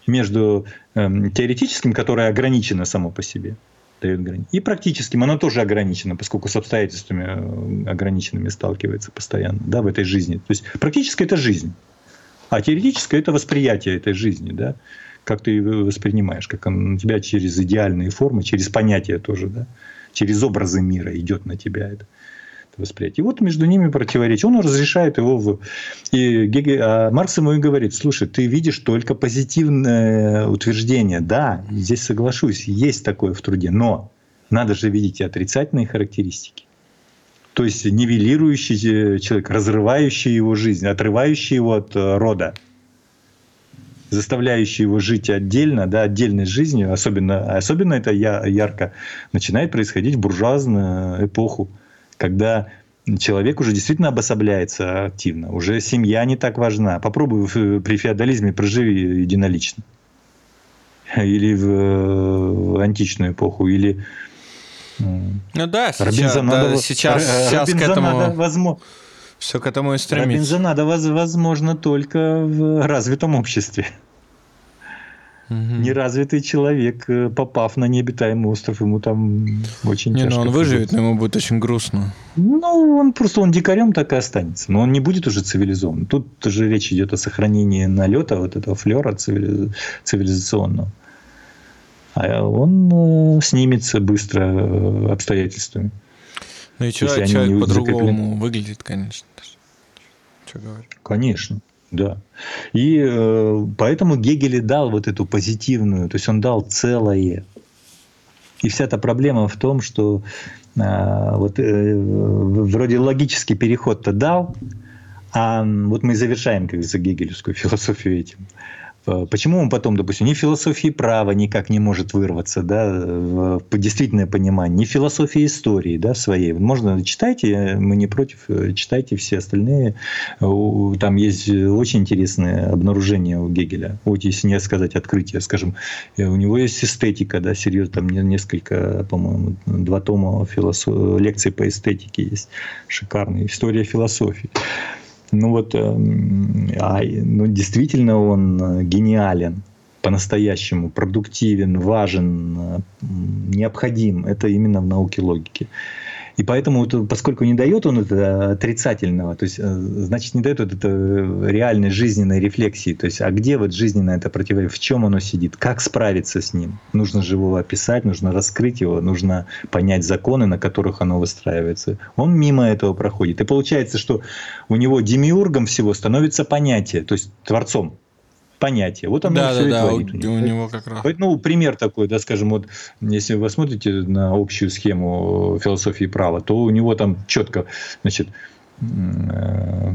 S2: между теоретическим, которое ограничено само по себе, дает грани, и практическим, оно тоже ограничено, поскольку с обстоятельствами э, ограниченными сталкивается постоянно, да, в этой жизни. То есть практическое это жизнь, а теоретическое это восприятие этой жизни, да, как ты ее воспринимаешь, как он на тебя через идеальные формы, через понятия тоже, да, через образы мира идет на тебя это восприятие. И вот между ними противоречие. Он разрешает его в... И Гегель, а Маркс ему и говорит, слушай, ты видишь только позитивное утверждение. Да, здесь соглашусь, есть такое в труде, но надо же видеть и отрицательные характеристики. То есть нивелирующий человек, разрывающий его жизнь, отрывающий его от э, рода, заставляющий его жить отдельно, да, отдельной жизнью, особенно, особенно это я, ярко начинает происходить в буржуазную эпоху, когда человек уже действительно обособляется активно, уже семья не так важна. Попробуй в- при феодализме проживи единолично. Или в, в античную эпоху, или
S1: Ну да, сейчас,
S2: Робинзонада-
S1: да, сейчас, сейчас к этому
S2: возмо-
S1: все к этому и стремится.
S2: Робинзонада воз- возможно только в развитом обществе. Неразвитый человек, э, попав на необитаемый остров, ему там очень
S1: не,
S2: тяжко.
S1: Не, ну он выживет, но ему будет очень грустно.
S2: Ну, он просто он дикарем так и останется. Но он не будет уже цивилизован. Тут же речь идет о сохранении налета вот этого флера цивилизационного. А он э, снимется быстро э, обстоятельствами.
S1: Ну и человек, человек по-другому выглядит, конечно.
S2: Что говорить? Конечно. Да. И э, поэтому Гегель дал вот эту позитивную, то есть он дал целое. И вся эта проблема в том, что э, вот э, вроде логический переход-то дал, а вот мы завершаем, как за гегелевскую философию этим. Э, почему он потом, допустим, ни философии права никак не может вырваться, да, в действительное понимание, ни философии истории, да, своей. Можно читайте, мы не против, э, читайте все остальные. Там есть очень интересные обнаружения у Гегеля. Вот если не сказать открытие, скажем, э, у него есть эстетика, да, серьезно, там несколько, по-моему, два тома философ... лекций по эстетике есть, шикарные. История философии. Ну вот, эм, а, ну, действительно он э, гениален, по-настоящему продуктивен, важен, э, необходим. Это именно в науке логики. И поэтому, поскольку не дает он это отрицательного, то есть, э, значит, не дает вот это реальной жизненной рефлексии. То есть, а где вот жизненное это противоречие, в чем оно сидит, как справиться с ним? Нужно же его описать, нужно раскрыть его, нужно понять законы, на которых оно выстраивается. Он мимо этого проходит. И получается, что у него демиургом всего становится понятие, то есть творцом понятие. Вот оно
S1: да,
S2: все
S1: да,
S2: и
S1: да,
S2: творит.
S1: У, у него как раз.
S2: Ну, пример такой, да, скажем, вот если вы смотрите на общую схему философии права, то у него там четко, значит, э,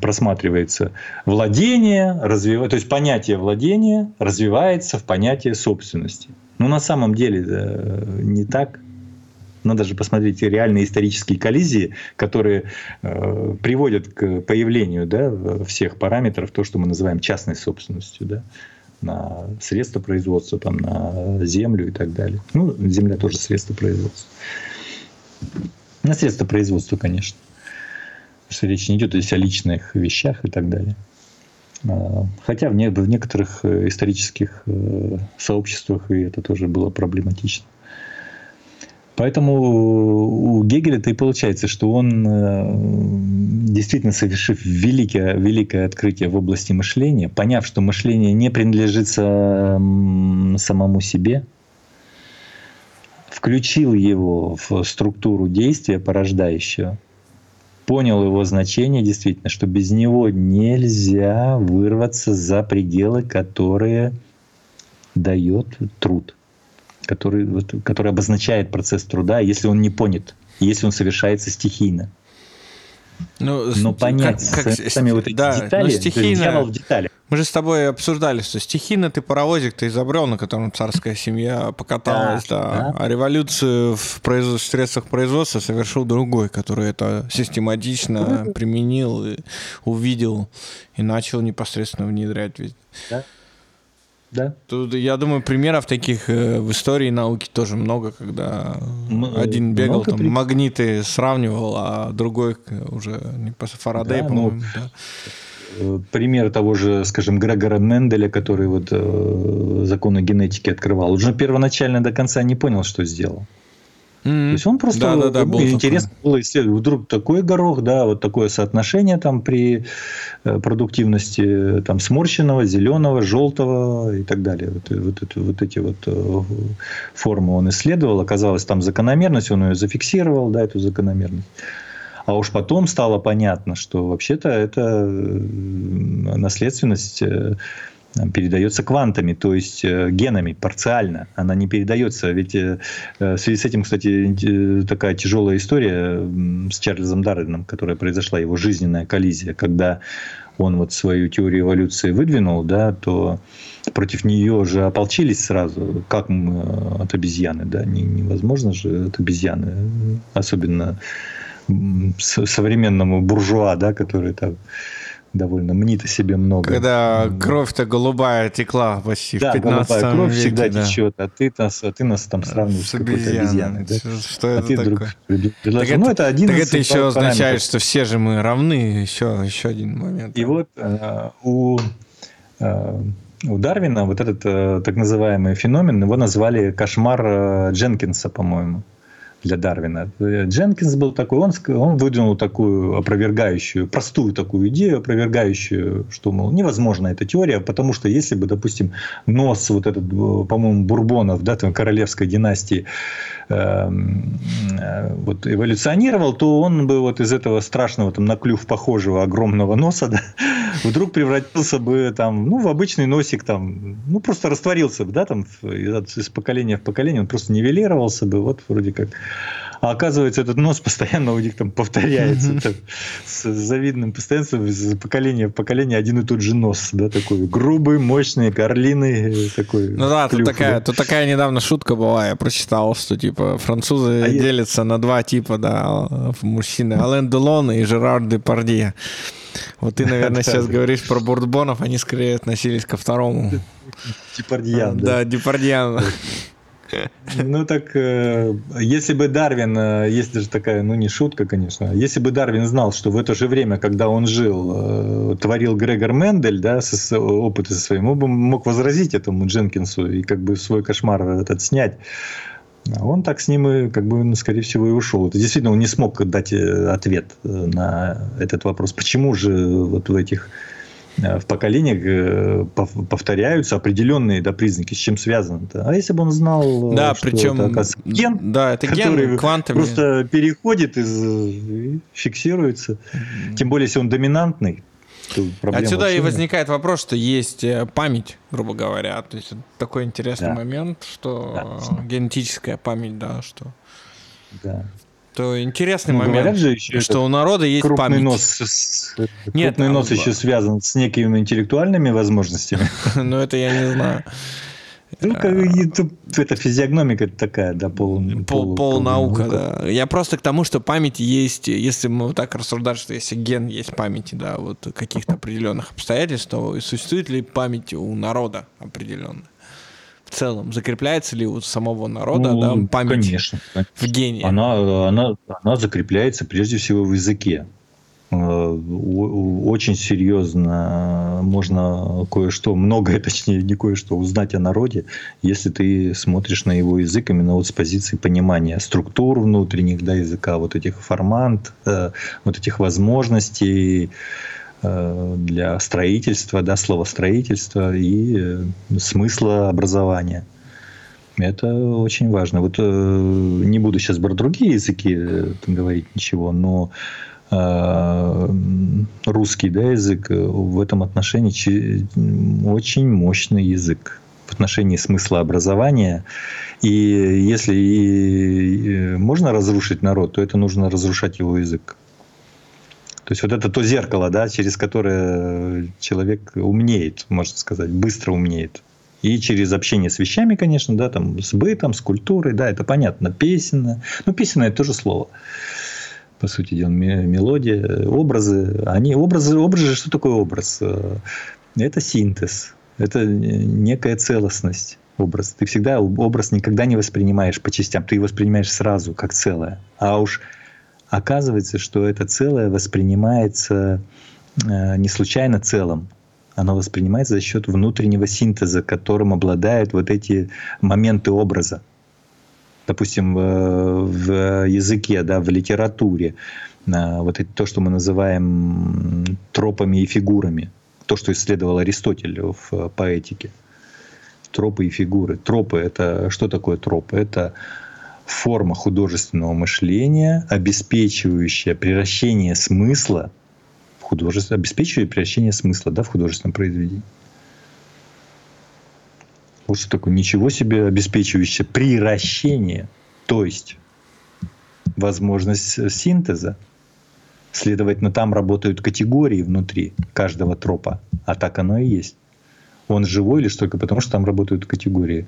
S2: просматривается владение, развив... то есть понятие владения развивается в понятие собственности. Но на самом деле э, не так. Надо же посмотреть реальные исторические коллизии, которые э, приводят к появлению да, всех параметров, то, что мы называем частной собственностью. Да на средства производства, там, на землю и так далее. Ну, земля тоже средство производства. На средства производства, конечно. Потому что речь не идет здесь о личных вещах и так далее. А, хотя в некоторых э, исторических э, сообществах и это тоже было проблематично. Поэтому у Гегеля-то и получается, что он, э, действительно совершив великое, великое открытие в области мышления, поняв, что мышление не принадлежит самому себе, включил его в структуру действия порождающего, понял его значение действительно, что без него нельзя вырваться за пределы, которые дает труд который, который обозначает процесс труда, если он не понят, если он совершается стихийно.
S1: Ну,
S2: Но понять как, как, сами вот эти да, детали,
S1: стихийно, в деталях. Мы же с тобой обсуждали, что стихийно ты паровозик ты изобрел, на котором царская семья покаталась, да, да. да. а революцию в производстве, средствах производства совершил другой, который это систематично применил, и увидел и начал непосредственно внедрять.
S2: Да. Да.
S1: Тут, я думаю, примеров таких э, в истории науки тоже много, когда М- один бегал, там при... магниты сравнивал, а другой уже не по Фарадей, да, по-моему. Ну, да.
S2: Э, пример того же, скажем, Грегора Менделя, который вот э, законы генетики открывал, уже первоначально до конца не понял, что сделал. Mm-hmm. То есть он просто да, да, да, был интересно такой. было исследовать. Вдруг такой горох, да, вот такое соотношение там при э, продуктивности там сморщенного, зеленого, желтого и так далее. Вот, вот, это, вот эти вот э, формы он исследовал. Оказалось, там закономерность, он ее зафиксировал, да, эту закономерность. А уж потом стало понятно, что вообще-то это наследственность передается квантами, то есть э, генами, парциально. Она не передается. Ведь э, э, в связи с этим, кстати, такая тяжелая история с Чарльзом Дарвином, которая произошла, его жизненная коллизия, когда он вот свою теорию эволюции выдвинул, да, то против нее же ополчились сразу, как от обезьяны, да, невозможно же от обезьяны, особенно современному буржуа, да, который там довольно мнит о себе много.
S1: Когда кровь-то голубая текла почти
S2: да,
S1: в 15
S2: голубая кровь
S1: веке,
S2: всегда
S1: да.
S2: течет, а ты нас, а ты нас там сравниваешь с, с какой-то обезьяной. Да?
S1: Что а это
S2: ты
S1: такое?
S2: Вдруг так ну, это, один
S1: так это еще параметров. означает, что все же мы равны. Еще, еще один момент.
S2: И вот э, у э, у Дарвина вот этот э, так называемый феномен, его назвали кошмар э, Дженкинса, по-моему для Дарвина. Дженкинс был такой, он, он выдвинул такую опровергающую, простую такую идею, опровергающую, что, мол, невозможна эта теория, потому что если бы, допустим, нос вот этот, по-моему, Бурбонов, да, там, королевской династии, э, э, вот эволюционировал, то он бы вот из этого страшного там на клюв похожего огромного носа, да, вдруг превратился бы там, ну, в обычный носик там, ну, просто растворился бы, да, там, из поколения в поколение, он просто нивелировался бы, вот вроде как а оказывается, этот нос постоянно у них там повторяется. Mm-hmm. с завидным постоянством из поколения в поколение один и тот же нос. Да, такой грубый, мощный, горлиный. Такой
S1: ну да, клюв, тут такая, да. тут такая недавно шутка была. Я прочитал, что типа французы а делятся я... на два типа, да, мужчины. Ален Делон и Жерар Депардье. Вот ты, наверное, сейчас говоришь про Бурдбонов, они скорее относились ко второму.
S2: Депардьян,
S1: да. Да, Депардьян.
S2: Ну так, э, если бы Дарвин, э, есть даже такая, ну не шутка, конечно, если бы Дарвин знал, что в это же время, когда он жил, э, творил Грегор Мендель, да, со, опыты со своим, он бы мог возразить этому Дженкинсу и как бы свой кошмар этот снять. А он так с ним и, как бы, ну, скорее всего, и ушел. Это действительно он не смог дать ответ на этот вопрос. Почему же вот в этих в поколениях э, повторяются определенные да, признаки, с чем связано -то. А если бы он знал,
S1: э, да, что причем, это,
S2: ген, да, это который ген квантами. просто переходит и фиксируется, тем более, если он доминантный,
S1: Отсюда и возникает вопрос, что есть память, грубо говоря. То есть такой интересный да. момент, что да. генетическая память, да, что.
S2: Да
S1: то интересный ну, момент, же еще что у народа есть
S2: крупный
S1: память.
S2: Нос, Нет, крупный нос еще связан с некими интеллектуальными возможностями.
S1: Ну, это я не знаю.
S2: Ну, это физиогномика такая, да, пол,
S1: пол, полнаука, да. Я просто к тому, что память есть, если мы вот так рассуждать, что если ген есть памяти, да, вот каких-то определенных обстоятельств, то существует ли память у народа определенная? В целом? Закрепляется ли у самого народа ну, да, память
S2: конечно,
S1: в гене?
S2: Она, она, она закрепляется прежде всего в языке. Э, очень серьезно можно кое-что, многое точнее, не кое-что, узнать о народе, если ты смотришь на его язык именно вот с позиции понимания структур внутренних да, языка, вот этих формант, э, вот этих возможностей, для строительства, да, слова строительства и э, смысла образования. Это очень важно. Вот э, не буду сейчас про другие языки говорить ничего, но русский да, язык в этом отношении очень мощный язык в отношении смысла образования. И если и можно разрушить народ, то это нужно разрушать его язык. То есть вот это то зеркало, да, через которое человек умнеет, можно сказать, быстро умнеет. И через общение с вещами, конечно, да, там, с бытом, с культурой, да, это понятно, песенно. Ну, песенно – это тоже слово. По сути дела, мелодия, образы. Они, образы, образы, что такое образ? Это синтез, это некая целостность образ. Ты всегда образ никогда не воспринимаешь по частям, ты его воспринимаешь сразу, как целое. А уж оказывается, что это целое воспринимается э, не случайно целым. Оно воспринимается за счет внутреннего синтеза, которым обладают вот эти моменты образа. Допустим, в языке, да, в литературе, э, вот это то, что мы называем тропами и фигурами, то, что исследовал Аристотель в поэтике. Тропы и фигуры. Тропы — это что такое тропы? Это форма художественного мышления, обеспечивающая превращение смысла в художество, обеспечивающая превращение смысла да, в художественном произведении. Вот что такое ничего себе обеспечивающее превращение, то есть возможность синтеза. Следовательно, там работают категории внутри каждого тропа, а так оно и есть. Он живой лишь только потому, что там работают категории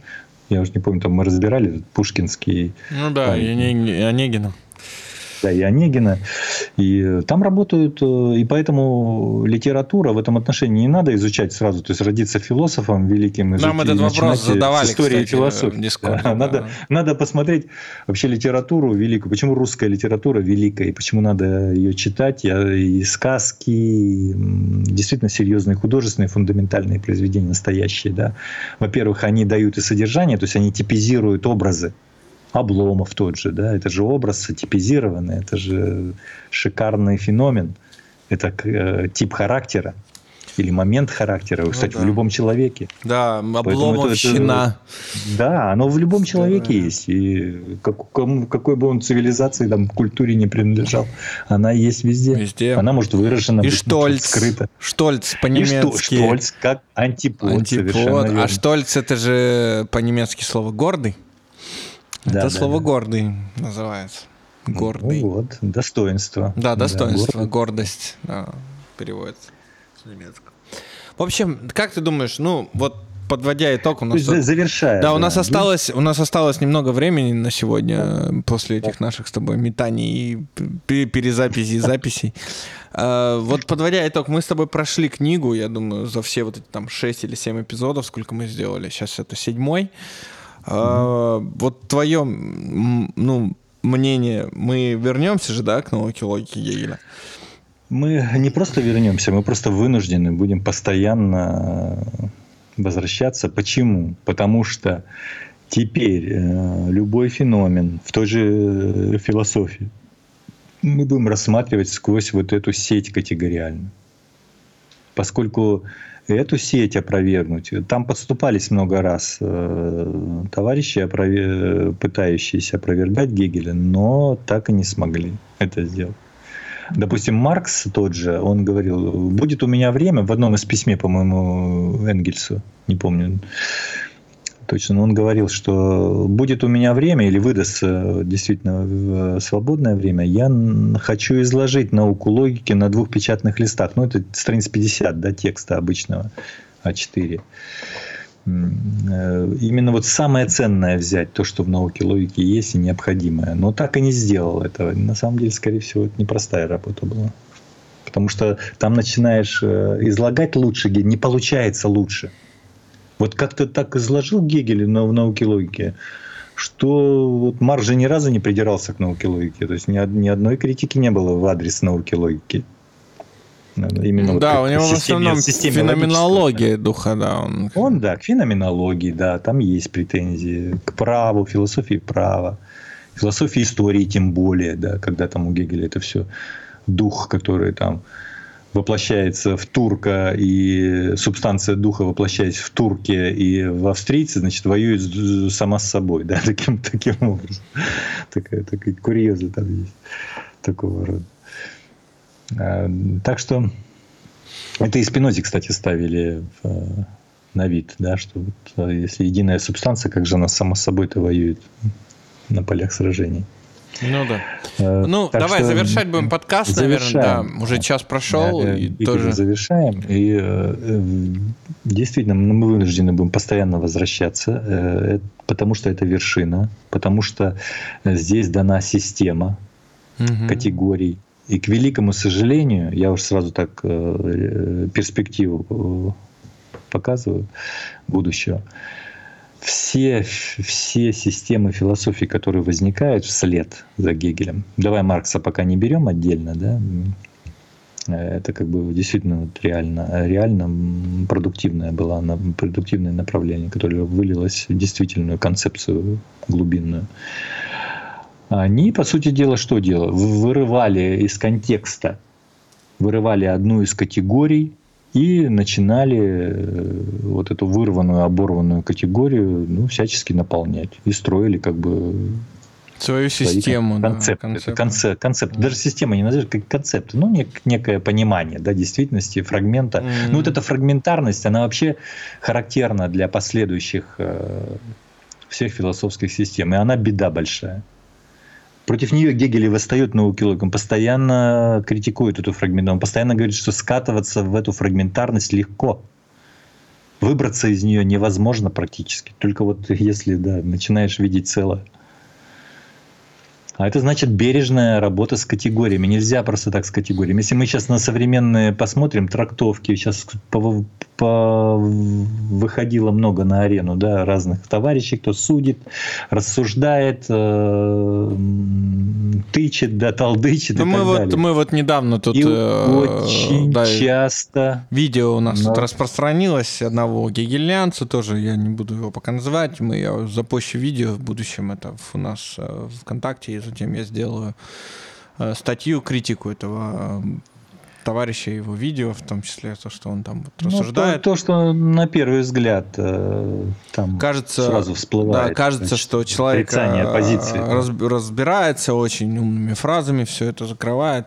S2: я уже не помню, там мы разбирали Пушкинский.
S1: Ну да, и Онегина.
S2: Да, и Онегина. И там работают, э, и поэтому литература в этом отношении не надо изучать сразу, то есть родиться философом великим. Изучить,
S1: Нам этот вопрос задавали,
S2: истории
S1: кстати,
S2: философии.
S1: Дискорде,
S2: да.
S1: да.
S2: Надо, надо посмотреть вообще литературу великую, почему русская литература великая, и почему надо ее читать, и сказки, и действительно серьезные художественные фундаментальные произведения настоящие. Да. Во-первых, они дают и содержание, то есть они типизируют образы. Обломов тот же, да, это же образ типизированный, это же шикарный феномен, это э, тип характера или момент характера, кстати,
S1: ну, да.
S2: в любом человеке.
S1: Да, обломовщина.
S2: Это, да, оно в любом человеке да. есть. И как, кому, какой бы он цивилизации, там, культуре не принадлежал, она есть везде.
S1: Везде.
S2: Она может выражена,
S1: и
S2: быть,
S1: Штольц,
S2: скрыта.
S1: Штольц по-немецки.
S2: И Штольц как антипод.
S1: антипод. А Штольц это же по-немецки слово гордый.
S2: Да,
S1: это
S2: да,
S1: слово
S2: да.
S1: гордый называется. Гордый.
S2: Ну, вот, достоинство.
S1: Да, достоинство,
S2: Да,
S1: гордость. Да, переводится с немецкого. В общем, как ты думаешь, ну, вот подводя итог, у нас...
S2: Есть, завершая.
S1: Да, у нас осталось, у нас осталось немного времени на сегодня после этих наших с тобой метаний и перезаписей, записей. Вот подводя итог, мы с тобой прошли книгу, я думаю, за все вот эти там 6 или 7 эпизодов, сколько мы сделали. Сейчас это седьмой. Mm-hmm. Вот твое, ну, мнение, мы вернемся же, да, к науке логики Гегеля?
S2: Мы не просто вернемся, мы просто вынуждены будем постоянно возвращаться. Почему? Потому что теперь э, любой феномен в той же философии мы будем рассматривать сквозь вот эту сеть категориальную. Поскольку эту сеть опровергнуть, там подступались много раз э, товарищи, опровер... пытающиеся опровергать Гегеля, но так и не смогли это сделать. Допустим, Маркс тот же, он говорил, будет у меня время, в одном из письме, по-моему, Энгельсу, не помню точно, но он говорил, что будет у меня время или выдастся действительно свободное время, я хочу изложить науку логики на двух печатных листах. Ну, это страниц 50, да, текста обычного А4 именно вот самое ценное взять, то, что в науке логики есть и необходимое. Но так и не сделал этого. На самом деле, скорее всего, это непростая работа была. Потому что там начинаешь излагать лучше, не получается лучше. Вот как-то так изложил Гегель в науке логики, что вот Марк же ни разу не придирался к науке логики. То есть ни, ни одной критики не было в адрес науки логики.
S1: Именно да, вот у него системе, в основном феноменология духа, да. Он...
S2: он, да, к феноменологии, да, там есть претензии к праву, философии права, философии истории тем более, да, когда там у Гегеля это все дух, который там воплощается в турка, и субстанция духа, воплощаясь в турке и в австрийце, значит, воюет сама с собой, да, таким, таким образом. Такая, такая курьеза там есть такого рода. Так что это и Спинозе, кстати, ставили в, на вид, да, что вот, если единая субстанция, как же она сама с собой-то воюет на полях сражений.
S1: Ну да. Э, ну, давай завершать будем подкаст, завершаем. наверное, да. Уже час прошел.
S2: Да, и, и тоже... Завершаем. И э, действительно, мы вынуждены будем постоянно возвращаться, э, потому что это вершина, потому что здесь дана система угу. категорий. И к великому сожалению, я уж сразу так э, перспективу показываю будущего, все, все системы философии, которые возникают вслед за Гегелем, давай Маркса пока не берем отдельно, да, это как бы действительно вот реально, реально продуктивное было, продуктивное направление, которое вылилось в действительную концепцию глубинную. Они, по сути дела, что делали? Вырывали из контекста, вырывали одну из категорий и начинали вот эту вырванную, оборванную категорию ну, всячески наполнять. И строили как бы
S1: свою систему,
S2: концепт, да, концепт. концепт, концепт. Да. Даже система не назовешь как концепт, ну нек, некое понимание, да, действительности фрагмента. Mm-hmm. Ну вот эта фрагментарность, она вообще характерна для последующих э, всех философских систем, и она беда большая. Против нее Гегель восстает науки логики. Он постоянно критикует эту фрагментарность. Он постоянно говорит, что скатываться в эту фрагментарность легко. Выбраться из нее невозможно практически. Только вот если да, начинаешь видеть целое. А это значит бережная работа с категориями. Нельзя просто так с категориями. Если мы сейчас на современные посмотрим трактовки, сейчас по, по, выходило много на арену да, разных товарищей, кто судит, рассуждает, э, тычет, да, толдычит.
S1: Ну, мы, вот, далее. мы вот недавно тут...
S2: И э, очень да, часто...
S1: Видео у нас но... тут распространилось одного гегельянца, тоже я не буду его пока называть, мы я запущу видео в будущем, это у нас э, в ВКонтакте затем я сделаю э, статью, критику этого э, товарища его видео, в том числе то, что он там вот ну, рассуждает.
S2: То, то, что на первый взгляд э, там кажется, сразу всплывает.
S1: Да, кажется, значит, что человек позиции, раз, разбирается очень умными фразами, все это закрывает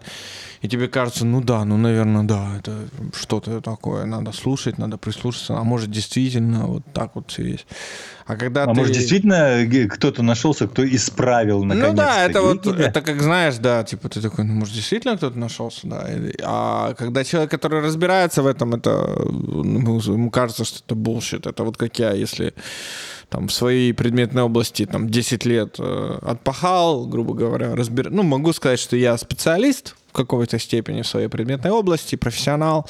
S1: и тебе кажется, ну да, ну, наверное, да, это что-то такое, надо слушать, надо прислушаться, а может, действительно вот так вот все есть.
S2: А когда а ты... может, действительно кто-то нашелся, кто исправил наконец
S1: Ну да, это вот, это как знаешь, да, типа ты такой, ну, может, действительно кто-то нашелся, да. А когда человек, который разбирается в этом, это, ну, ему кажется, что это bullshit, это вот как я, если там в своей предметной области там 10 лет э, отпахал, грубо говоря, разбир... ну, могу сказать, что я специалист в какой-то степени в своей предметной области, профессионал,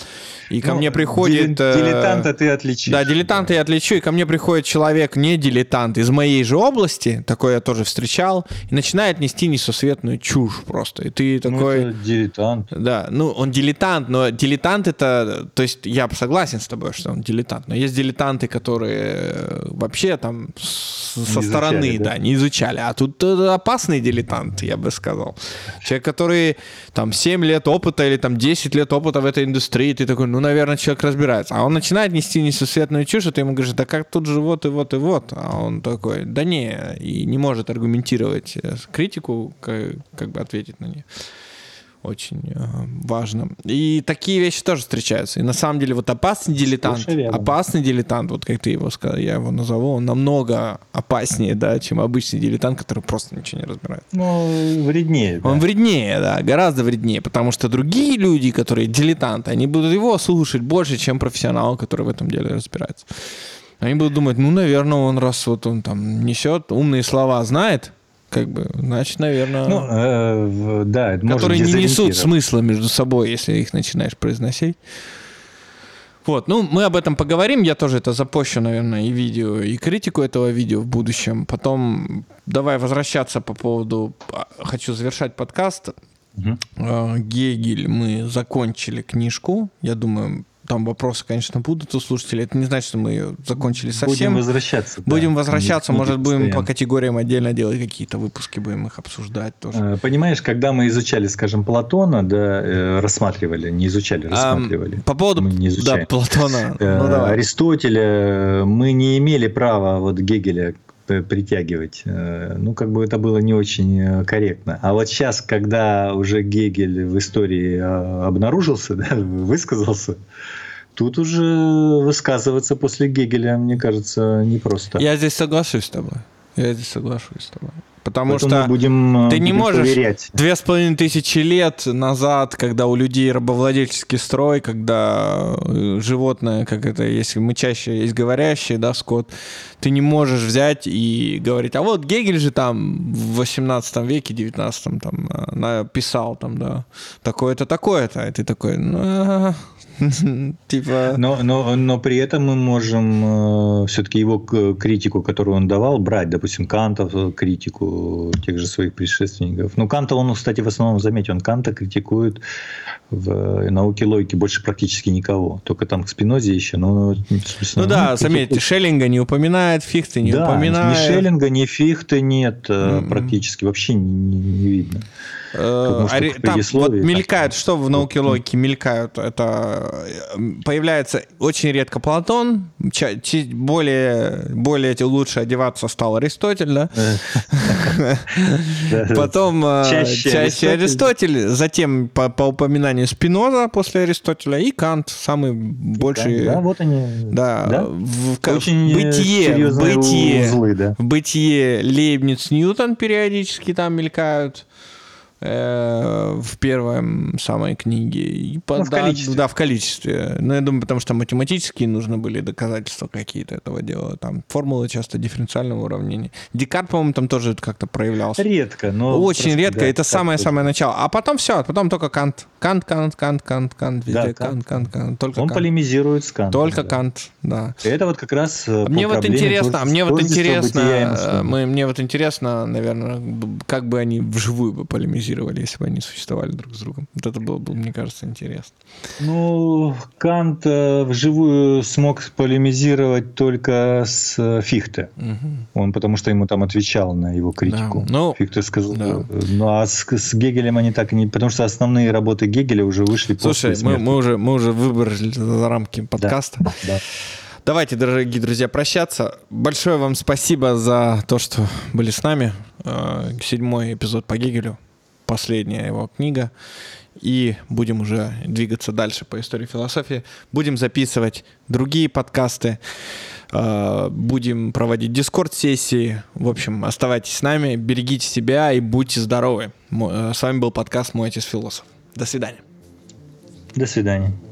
S1: и ко ну, мне приходит...
S2: Э, дилетанта ты отличишь.
S1: Да, дилетанта я отличу, и ко мне приходит человек, не дилетант, из моей же области, такой я тоже встречал, и начинает нести несусветную чушь просто. И ты такой... Ну,
S2: это дилетант.
S1: Да, ну, он дилетант, но дилетант это... То есть я согласен с тобой, что он дилетант, но есть дилетанты, которые вообще там со не стороны, изучали, да? да, не изучали. А тут опасный дилетант, я бы сказал. Человек, который там 7 лет опыта или там 10 лет опыта в этой индустрии, ты такой, ну, наверное, человек разбирается. А он начинает нести несусветную чушь, и ты ему говоришь, да как тут же вот и вот и вот. А он такой, да не, и не может аргументировать э, критику, как, как бы ответить на нее очень э, важно. И такие вещи тоже встречаются. И на самом деле вот опасный дилетант, опасный дилетант, вот как ты его сказал, я его назову, он намного опаснее, да, чем обычный дилетант, который просто ничего не разбирает.
S2: Ну, вреднее.
S1: Да. Он вреднее, да, гораздо вреднее, потому что другие люди, которые дилетанты, они будут его слушать больше, чем профессионал, который в этом деле разбирается. Они будут думать, ну, наверное, он раз вот он там несет умные слова, знает, как бы, значит, наверное... Ну,
S2: э, да, это
S1: Которые не несут смысла между собой, если их начинаешь произносить. Вот, ну, мы об этом поговорим, я тоже это запущу, наверное, и видео, и критику этого видео в будущем. Потом давай возвращаться по поводу... А, хочу завершать подкаст. Угу. Гегель, мы закончили книжку. Я думаю, там вопросы, конечно, будут у слушателей. Это не значит, что мы ее закончили совсем.
S2: Будем возвращаться.
S1: Будем да, возвращаться, может, будем постоянно. по категориям отдельно делать какие-то выпуски, будем их обсуждать тоже.
S2: Э, понимаешь, когда мы изучали, скажем, Платона, да, э, рассматривали, не изучали, рассматривали.
S1: А, по поводу мы не изучаем. Да, Платона.
S2: Э, ну, Аристотеля мы не имели права вот Гегеля притягивать. Ну, как бы это было не очень корректно. А вот сейчас, когда уже Гегель в истории обнаружился, да, высказался, Тут уже высказываться после Гегеля, мне кажется, непросто.
S1: Я здесь соглашусь с тобой. Я здесь соглашусь с тобой. Потому Поэтому что
S2: будем,
S1: ты
S2: не
S1: будем можешь проверять. две с половиной тысячи лет назад, когда у людей рабовладельческий строй, когда э, животное, как это, если мы чаще есть говорящие, да, скот, ты не можешь взять и говорить, а вот Гегель же там в 18 веке, 19 там э, написал там, да, такое-то, такое-то, и ты такой, ну,
S2: типа... Но, но, но при этом мы можем э, все-таки его критику, которую он давал, брать. Допустим, Кантов критику тех же своих предшественников. Ну, Канта он, кстати, в основном, заметьте, он Канта критикует в науке логики больше практически никого. Только там к Спинозе еще. Но,
S1: ну да, заметьте, Шеллинга не упоминает, Фихты не
S2: да,
S1: упоминает.
S2: ни Шеллинга, ни Фихты нет mm-hmm. практически. Вообще не, не, не видно.
S1: Э, там вот мелькают, что в науке логики мелькают, это э, появляется очень редко Платон, более, более лучше одеваться стал Аристотель, да? Потом чаще Аристотель, затем по упоминанию Спиноза после Аристотеля и Кант, самый больший...
S2: Да, вот они.
S1: Да, в бытие, бытие, в бытие Лейбниц, Ньютон периодически там мелькают. Э, в первой самой книге. И по-
S2: Ну, в
S1: да,
S2: количестве.
S1: Да, в количестве. Но я думаю, потому что математические нужны были доказательства какие-то этого дела. Там формулы часто дифференциального уравнения. Декарт, по-моему, там тоже как-то проявлялся.
S2: Редко, но...
S1: Очень
S2: просто,
S1: редко,
S2: да,
S1: это самое-самое начало. А потом все, потом только Кант. Кант, Кант, Кант, Кант, Кант, везде
S2: Да,
S1: Кант,
S2: Кант.
S1: Кант, только
S2: Он
S1: Кант.
S2: полемизирует с Кантом.
S1: Только
S2: да.
S1: Кант, да.
S2: Это вот как раз э,
S1: Мне вот интересно, а мне вот интересно, э, мы, мне вот интересно, наверное, как бы они вживую бы полемизировали, если бы они существовали друг с другом. Вот это было бы, мне кажется, интересно.
S2: Ну, Кант э, вживую смог полемизировать только с э, Фихте.
S1: Мгм.
S2: Он потому что ему там отвечал на его критику.
S1: Да, ну,
S2: Фихте сказал.
S1: да.
S2: Ну а с, с Гегелем они так и не. Потому что основные работы Гегеля уже вышли
S1: Слушай,
S2: после
S1: мы, мы уже, мы уже выбрали за рамки подкаста.
S2: Да.
S1: Давайте, дорогие друзья, прощаться. Большое вам спасибо за то, что были с нами. Э, Седьмой эпизод по Гегелю, последняя его книга. И будем уже двигаться дальше по истории философии. Будем записывать другие подкасты. э, Будем проводить дискорд-сессии. В общем, оставайтесь с нами, берегите себя и будьте здоровы. Э, С вами был подкаст «Мойтесь философ». До свидания.
S2: До свидания.